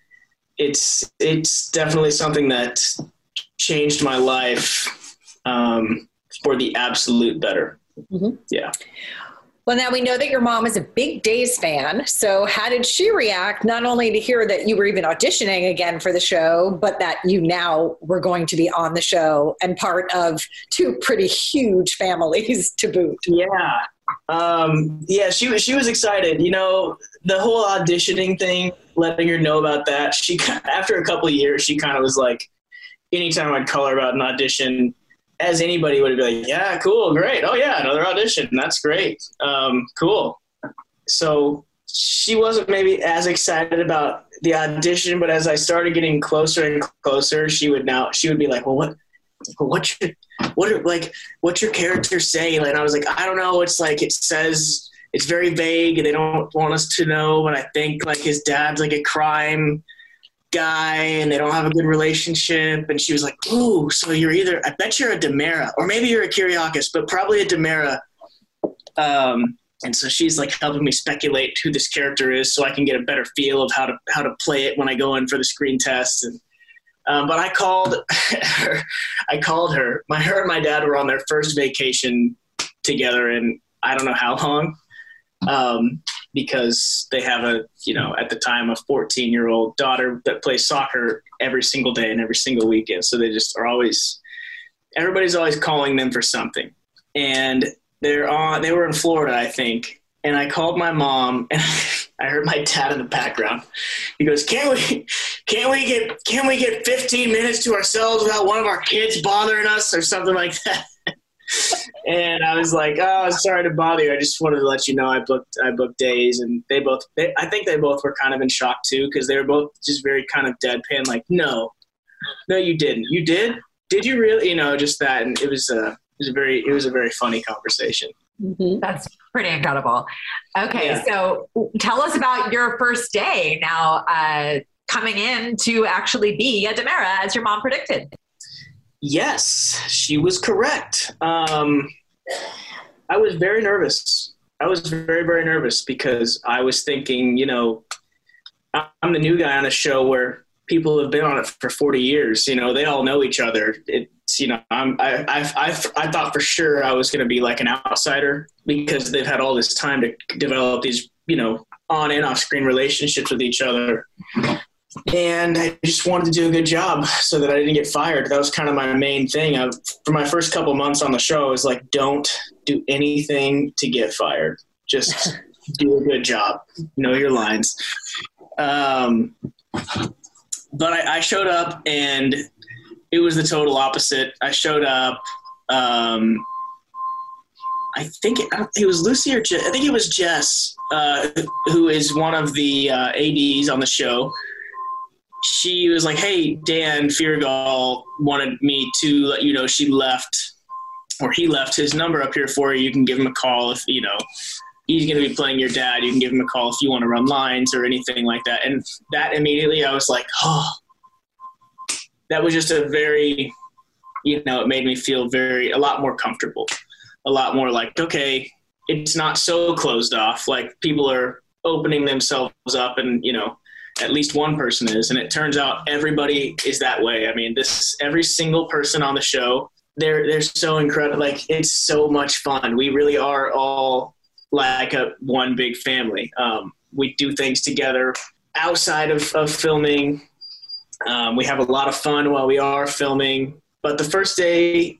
it's it's definitely something that changed my life um, for the absolute better. Mm-hmm. Yeah.
Well, now we know that your mom is a big Days fan. So, how did she react not only to hear that you were even auditioning again for the show, but that you now were going to be on the show and part of two pretty huge families to boot?
Yeah. Um, yeah, she was she was excited. You know, the whole auditioning thing, letting her know about that. She after a couple of years, she kind of was like, anytime I'd call her about an audition, as anybody would be like, yeah, cool, great. Oh yeah, another audition. That's great. Um, cool. So she wasn't maybe as excited about the audition, but as I started getting closer and closer, she would now she would be like, well, what, your, what are like, what's your character say? And I was like, I don't know. It's like it says it's very vague. They don't want us to know, but I think like his dad's like a crime guy and they don't have a good relationship. And she was like, Ooh, so you're either, I bet you're a DiMera or maybe you're a Kiriakis, but probably a DiMera. Um, and so she's like helping me speculate who this character is so I can get a better feel of how to, how to play it when I go in for the screen test. And, um, but I called her, I called her, my, her and my dad were on their first vacation together in I don't know how long. Um, because they have a you know at the time a 14 year old daughter that plays soccer every single day and every single weekend. So they just are always everybody's always calling them for something. And they're on they were in florida i think and i called my mom and i heard my dad in the background. He goes can we can we get can we get 15 minutes to ourselves without one of our kids bothering us or something like that and I was like, "Oh, sorry to bother you. I just wanted to let you know I booked I booked days." And they both, they, I think they both were kind of in shock too because they were both just very kind of deadpan, like, "No, no, you didn't. You did? Did you really? You know, just that." And it was a it was a very it was a very funny conversation.
Mm-hmm. That's pretty incredible. Okay, yeah. so tell us about your first day now. Uh, coming in to actually be a DiMera as your mom predicted.
Yes, she was correct. Um, I was very nervous. I was very, very nervous because I was thinking, you know, I'm the new guy on a show where people have been on it for 40 years. You know, they all know each other. It's, you know, I'm, I, I, I, I thought for sure I was going to be like an outsider because they've had all this time to develop these, you know, on and off screen relationships with each other and I just wanted to do a good job so that I didn't get fired. That was kind of my main thing. I, for my first couple months on the show, I was like, don't do anything to get fired. Just do a good job. Know your lines. Um, but I, I, showed up and it was the total opposite. I showed up. Um, I think it, it, was Lucy or I think it was Jess, uh, who is one of the uh, ads on the show she was like, "Hey, Dan Feuerriegel wanted me to let you know she left, or he left his number up here for you. You can give him a call if you know he's going to be playing your dad. You can give him a call if you want to run lines or anything like that." And that immediately, I was like, "Oh." That was just a very, you know, it made me feel very a lot more comfortable, a lot more like, okay, it's not so closed off. Like people are opening themselves up, and you know at least one person is, and it turns out everybody is that way. I mean, this every single person on the show, they're they're so incredible. Like it's so much fun. We really are all like a one big family. Um, we do things together outside of, of filming. Um, we have a lot of fun while we are filming. But the first day,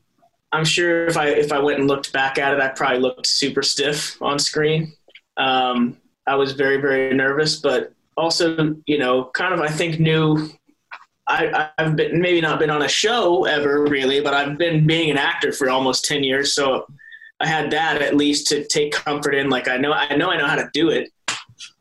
I'm sure if I if I went and looked back at it, I probably looked super stiff on screen. Um, I was very very nervous, but also, you know, kind of I think knew I, have been maybe not been on a show ever really, but I've been being an actor for almost ten years, so I had that at least to take comfort in. Like I know, I know, I know how to do it.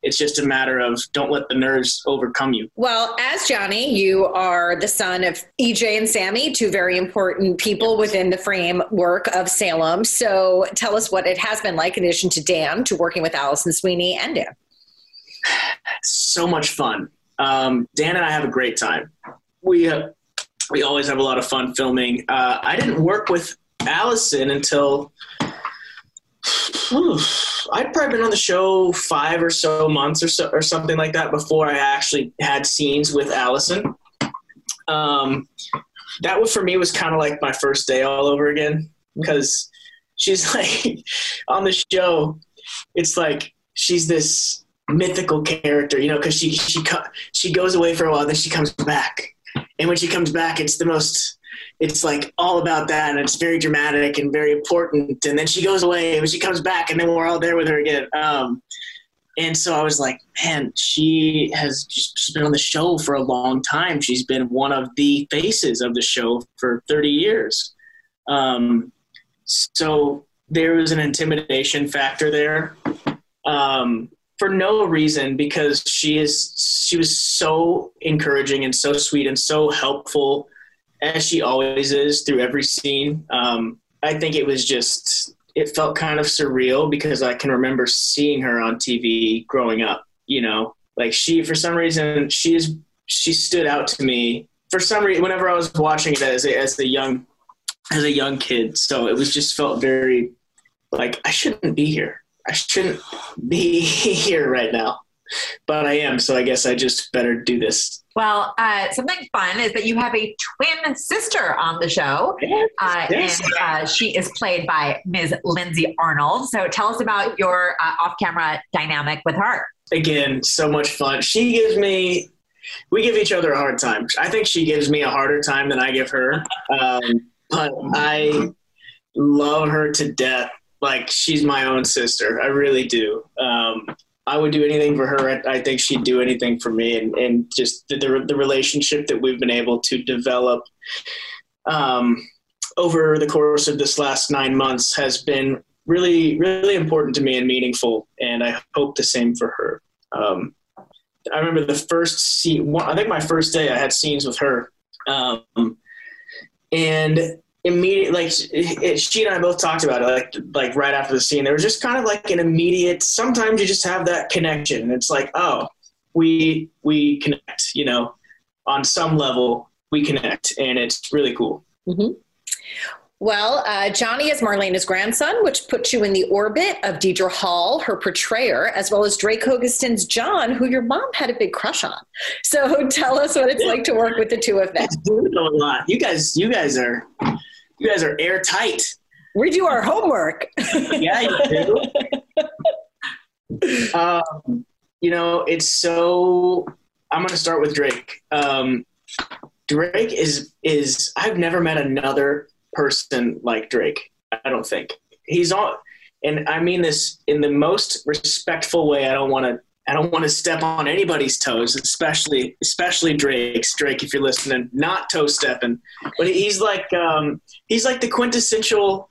It's just a matter of don't let the nerves overcome you.
Well, as Johnny, you are the son of EJ and Sammy, two very important people within the framework of Salem. So tell us what it has been like, in addition to Dan, to working with Alison Sweeney and Dan
so much fun. Um, Dan and I have a great time. We uh, we always have a lot of fun filming. Uh, I didn't work with Alison until whew, I'd probably been on the show five or so months or so or something like that before I actually had scenes with Alison. Um, that was for me was kind of like my first day all over again because she's like on the show. It's like she's this mythical character, you know, because she she she goes away for a while, then she comes back, and when she comes back, it's the most it's like all about that and it's very dramatic and very important. And then she goes away and she comes back and then we're all there with her again. Um, and so i was like man she has just, she's been on the show for a long time. She's been one of the faces of the show for 30 years. Um, so there was an intimidation factor there. Um, for no reason because she is she was so encouraging and so sweet and so helpful as she always is through every scene. Um, I think it was just it felt kind of surreal because I can remember seeing her on TV growing up. You know, like she for some reason she is she stood out to me for some reason whenever I was watching it as a, as a young as a young kid. So it was just felt very like I shouldn't be here. I shouldn't be here right now, but I am. So I guess I just better do this.
Well, uh, something fun is that you have a twin sister on the show, uh, yes. and uh, she is played by Ms. Lindsay Arnold. So tell us about your uh, off-camera dynamic with her.
Again, so much fun. She gives me. We give each other a hard time. I think she gives me a harder time than I give her. Um, but I love her to death like she's my own sister. I really do. Um, I would do anything for her. I, I, think she'd do anything for me, and, and just the, the, the relationship that we've been able to develop um, over the course of this last nine months has been really, really important to me and meaningful. And I hope the same for her. Um, I remember the first scene. I think my first day, I had scenes with her, um, and immediate like it, she and I both talked about it like like right after the scene. There was just kind of like an immediate sometimes you just have that connection. It's like oh we we connect you know on some level we connect and it's really cool.
Mm-hmm. well uh, johnny is marlena's grandson which puts you in the orbit of deidre hall her portrayer as well as drake hogestyn's john who your mom had a big crush on. So tell us what it's like to work with the two of them.
A lot. You guys you guys are you guys are airtight.
We do our homework.
yeah, you do. um, you know, it's so. I'm going to start with Drake. Um, Drake is is I've never met another person like Drake. I don't think he's all, and I mean this in the most respectful way. I don't want to I don't want to step on anybody's toes, especially especially Drake's. Drake, if you're listening, not toe stepping, but he's like um, he's like the quintessential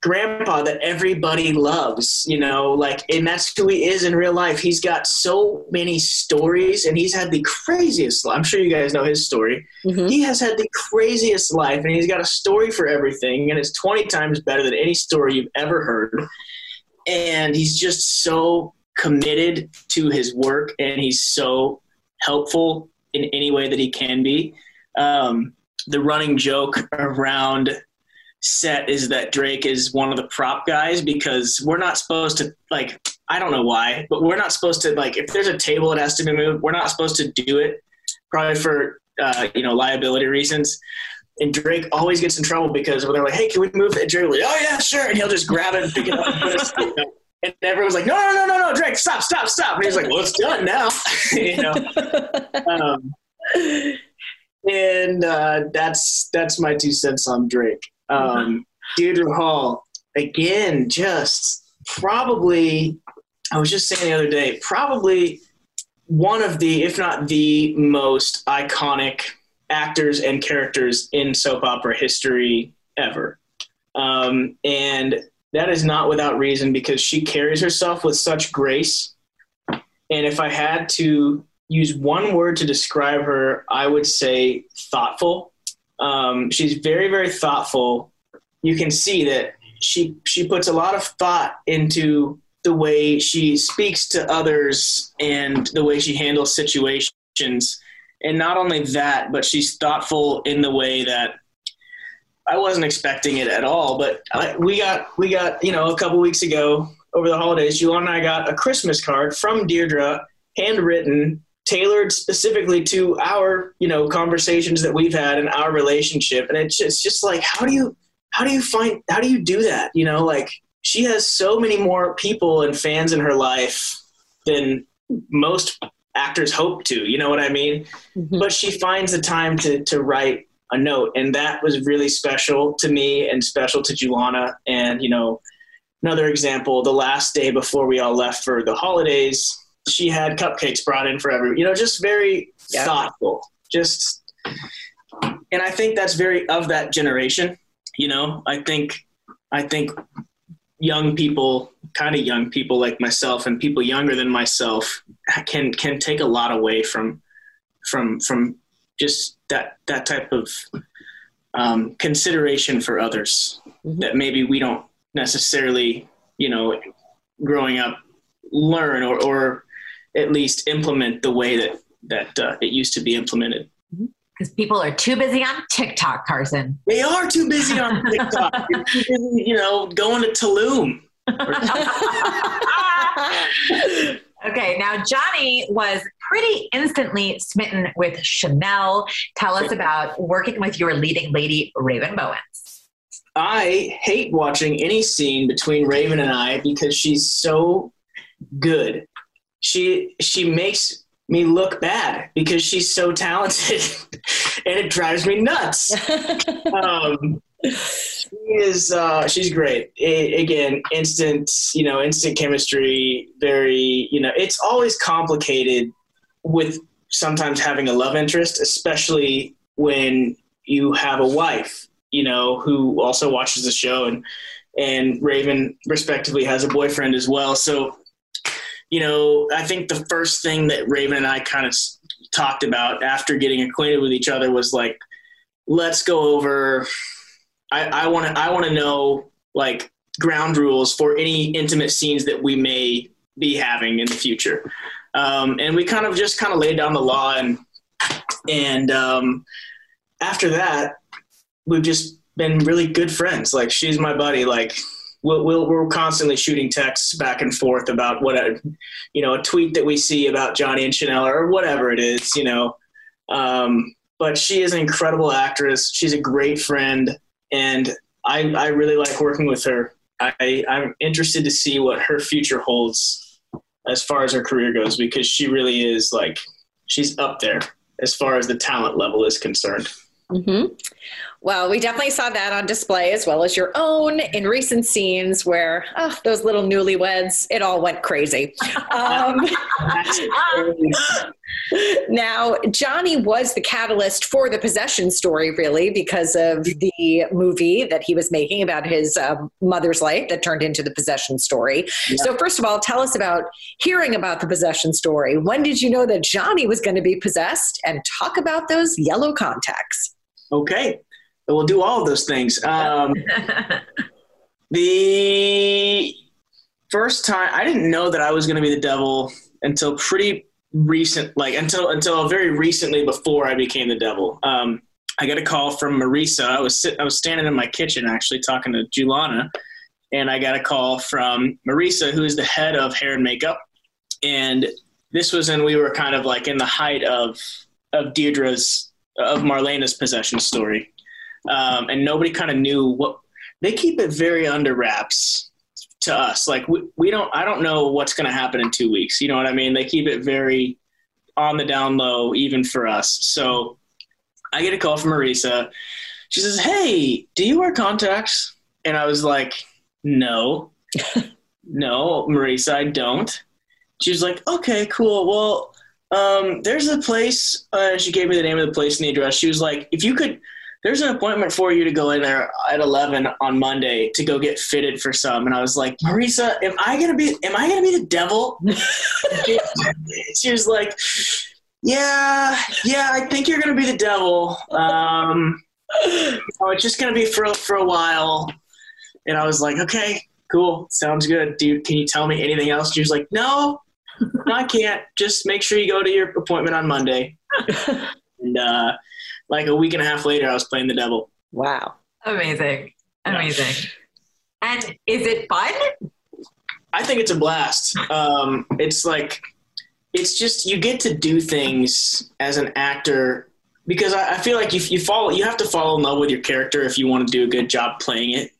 grandpa that everybody loves, you know, like, and that's who he is in real life. He's got so many stories, and he's had the craziest. I'm sure you guys know his story. Mm-hmm. He has had the craziest life, and he's got a story for everything, and it's 20 times better than any story you've ever heard. And he's just so committed to his work and he's so helpful in any way that he can be. Um, the running joke around set is that Drake is one of the prop guys because we're not supposed to like I don't know why, but we're not supposed to like if there's a table that has to be moved, we're not supposed to do it probably for uh, you know liability reasons. And Drake always gets in trouble because when they're like, "Hey, can we move it?" Drake like, "Oh yeah, sure," and he'll just grab it and pick it up and everyone's like, no, no, no, no, no, Drake, stop, stop, stop. And he's like, well, it's done now, you know. um, and uh, that's that's my two cents on Drake. Um, Deidre Hall again, just probably. I was just saying the other day, probably one of the, if not the most iconic actors and characters in soap opera history ever. Um, and that is not without reason because she carries herself with such grace. And if I had to use one word to describe her, I would say thoughtful. Um, she's very, very thoughtful. You can see that she she puts a lot of thought into the way she speaks to others and the way she handles situations. And not only that, but she's thoughtful in the way that I wasn't expecting it at all, but I, we got we got you know a couple weeks ago over the holidays. Julana and I got a Christmas card from Deidre, handwritten, tailored specifically to our you know conversations that we've had in our relationship, and it's just, it's just like how do you how do you find how do you do that? You know, like she has so many more people and fans in her life than most actors hope to. You know what I mean? Mm-hmm. But she finds the time to to write a note. And that was really special to me and special to Julana. And, you know, another example, the last day before we all left for the holidays, she had cupcakes brought in for everyone, you know, just very yeah. thoughtful. Just, and I think that's very of that generation. You know, I think, I think young people, kind of young people like myself and people younger than myself can, can take a lot away from, from, from just that, that type of um, consideration for others mm-hmm. that maybe we don't necessarily, you know, growing up learn or, or at least implement the way that that uh, it used to be implemented.
Because people are too busy on TikTok, Carson.
They are too busy on TikTok. busy, you know, going to Tulum.
okay, now Johnny was pretty instantly smitten with Chanel. Tell us about working with your leading lady, Raven Bowens.
I hate watching any scene between Raven and I because she's so good she she makes me look bad because she's so talented and it drives me nuts um, she is uh, she's great again instant you know instant chemistry very you know it's always complicated with sometimes having a love interest especially when you have a wife you know who also watches the show and and raven respectively has a boyfriend as well so you know, I think the first thing that Raven and I kind of talked about after getting acquainted with each other was like, let's go over. I want to I want to know like ground rules for any intimate scenes that we may be having in the future. Um, and we kind of just kind of laid down the law and and um, after that we've just been really good friends like she's my buddy like we'll, we'll, we're constantly shooting texts back and forth about what a, you know, a tweet that we see about Johnny and Chanel or whatever it is, you know. Um, but she is an incredible actress. She's a great friend, and I, I really like working with her. I, I'm interested to see what her future holds as far as her career goes because she really is like she's up there as far as the talent level is concerned.
Mm-hmm. Well, we definitely saw that on display as well as your own in recent scenes where oh, those little newlyweds, it all went crazy. Um, now, Johnny was the catalyst for the possession story, really, because of the movie that he was making about his um, mother's life that turned into the possession story. Yeah. So, first of all, tell us about hearing about the possession story. When did you know that Johnny was going to be possessed? And talk about those yellow contacts.
Okay we'll do all of those things. Um, the first time I didn't know that I was going to be the devil until pretty recent, like until until very recently before I became the devil. Um, I got a call from Marisa. I was sit, I was standing in my kitchen actually talking to Julana, and I got a call from Marisa, who is the head of hair and makeup, and this was when we were kind of like in the height of of Deidre's of Marlena's possession story um, and nobody kind of knew what they keep it very under wraps to us. Like we, we don't, I don't know what's going to happen in two weeks. You know what I mean? They keep it very on the down low, even for us. So I get a call from Marisa. She says, "Hey, do you wear contacts?" And I was like, "No, no, Marisa, I don't." She was like, "Okay, cool. Well, um, there's a place." Uh, she gave me the name of the place and the address. She was like, "If you could." There's an appointment for you to go in there at 11 on Monday to go get fitted for some. And I was like, Marisa, am I going to be, am I going to be the devil? she was like, yeah, yeah, I think you're going to be the devil. Um, it's just going to be for, for a while. And I was like, okay, cool. Sounds good. Dude, can you tell me anything else? She was like, no, no, I can't. Just make sure you go to your appointment on Monday. and, uh, like a week and a half later, I was playing the devil.
Wow.
Amazing. Amazing. Yeah. And is it fun?
I think it's a blast. Um, it's like, it's just, you get to do things as an actor because I, I feel like if you follow, you have to fall in love with your character if you want to do a good job playing it.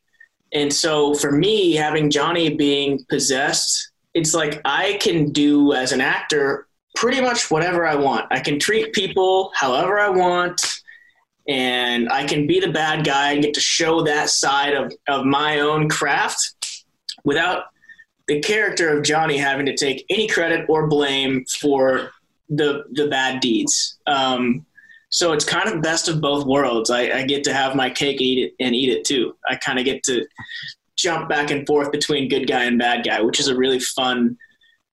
And so for me, having Johnny being possessed, it's like I can do as an actor pretty much whatever I want. I can treat people however I want and I can be the bad guy and get to show that side of, of my own craft without the character of Johnny having to take any credit or blame for the the bad deeds. Um, so it's kind of best of both worlds. I, I get to have my cake eat it and eat it too. I kind of get to jump back and forth between good guy and bad guy, which is a really fun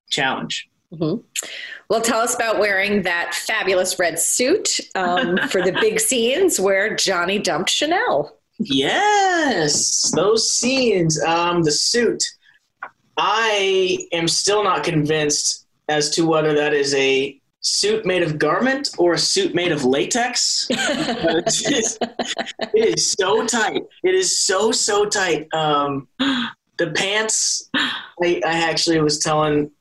challenge.
Mm-hmm. Well, tell us about wearing that fabulous red suit um, for the big scenes where Johnny dumped Chanel.
Yes, those scenes. Um, the suit. I am still not convinced as to whether that is a suit made of garment or a suit made of latex. it, is, it is so tight. It is so so tight. Um, the pants. I, I actually was telling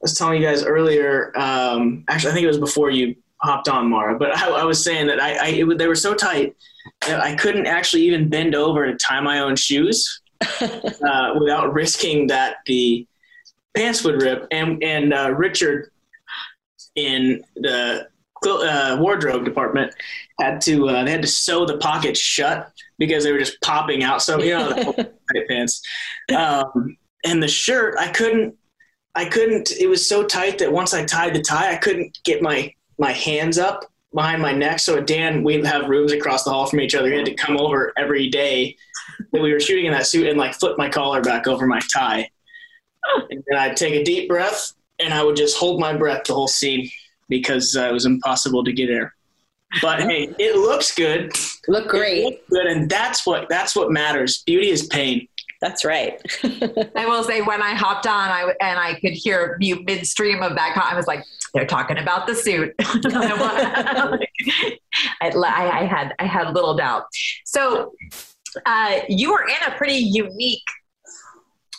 was telling you guys earlier. Um, actually, I think it was before you hopped on, Mara. But I, I was saying that I, I it, they were so tight that I couldn't actually even bend over to tie my own shoes uh, without risking that the pants would rip. And and uh, Richard in the uh, wardrobe department had to uh, they had to sew the pockets shut because they were just popping out. So you know the pants um, and the shirt. I couldn't I couldn't. It was so tight that once I tied the tie, I couldn't get my my hands up behind my neck. So Dan, we'd have rooms across the hall from each other. He had to come over every day that we were shooting in that suit and like flip my collar back over my tie. And then I'd take a deep breath and I would just hold my breath the whole scene because uh, it was impossible to get air. But hey, it looks good.
Look great.
good, and that's what that's what matters. Beauty is pain.
That's right.
I will say when I hopped on, I and I could hear you midstream of that. I was like, "They're talking about the suit." I, I, had I had little doubt. So uh, you were in a pretty unique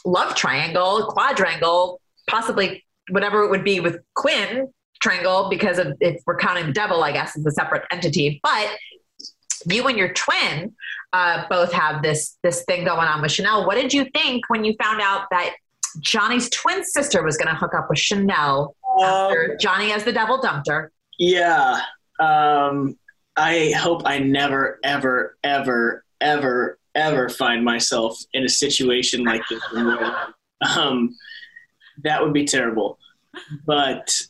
love triangle, quadrangle, possibly whatever it would be with Quinn triangle, because of if we're counting the devil, I guess, as a separate entity. But you and your twin uh, both have this this thing going on with Chanel. What did you think when you found out that Johnny's twin sister was going to hook up with Chanel after um, Johnny as the devil dumped her?
Yeah. Um, I hope I never, ever, ever, ever, ever find myself in a situation like this. um, that would be terrible. But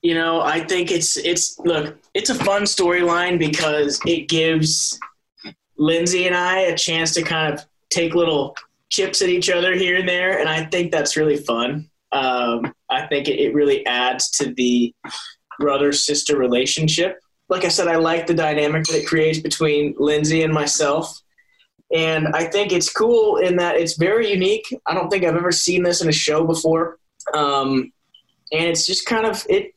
you know, I think it's it's look, it's a fun storyline because it gives Lindsay and I a chance to kind of take little chips at each other here and there, and I think that's really fun. Um, I think it, it really adds to the brother sister relationship. Like I said, I like the dynamic that it creates between Lindsay and myself. And I think it's cool in that it's very unique. I don't think I've ever seen this in a show before. Um, and it's just kind of it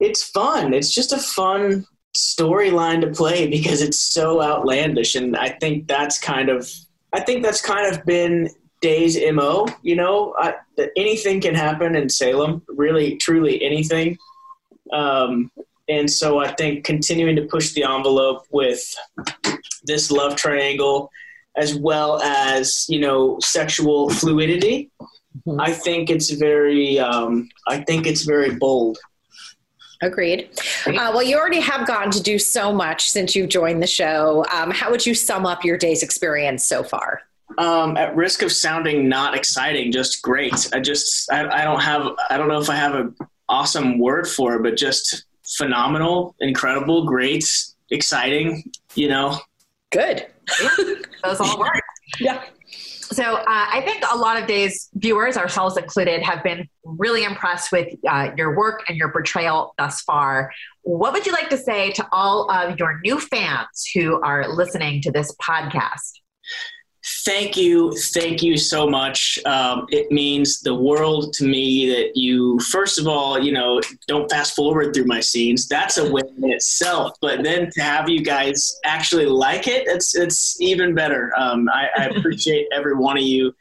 it's fun. It's just a fun storyline to play because it's so outlandish. And i think that's kind of i think that's kind of been Days' mo you know? I, that anything can happen in salem really truly anything. Um, and so i think continuing to push the envelope with this love triangle as well as you know sexual fluidity mm-hmm. i think it's very um, i think it's very bold
Agreed. Uh, well, you already have gotten to do so much since you joined the show. Um, how would you sum up your Days experience so far?
Um, at risk of sounding not exciting, just great. I just, I, I don't have, I don't know if I have an awesome word for it, but just phenomenal, incredible, great, exciting, you know.
Good.
Those all work.
yeah.
So uh, I think a lot of Days viewers, ourselves included, have been really impressed with uh, your work and your portrayal thus far. What would you like to say to all of your new fans who are listening to this podcast?
Thank you. Thank you so much. Um, it means the world to me that you, first of all, you know, don't fast forward through my scenes. That's a win in itself. But then to have you guys actually like it, it's, it's even better. Um, I, I appreciate every one of you.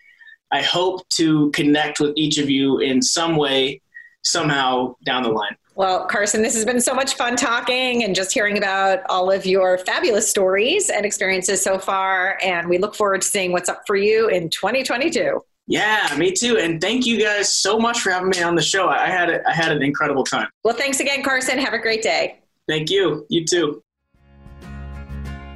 I hope to connect with each of you in some way, somehow down the line.
Well, Carson, this has been so much fun talking and just hearing about all of your fabulous stories and experiences so far. And we look forward to seeing what's up for you in 2022.
Yeah, me too. And thank you guys so much for having me on the show. I had a, I had an incredible time.
Well, thanks again, Carson. Have a great day.
Thank you. You too.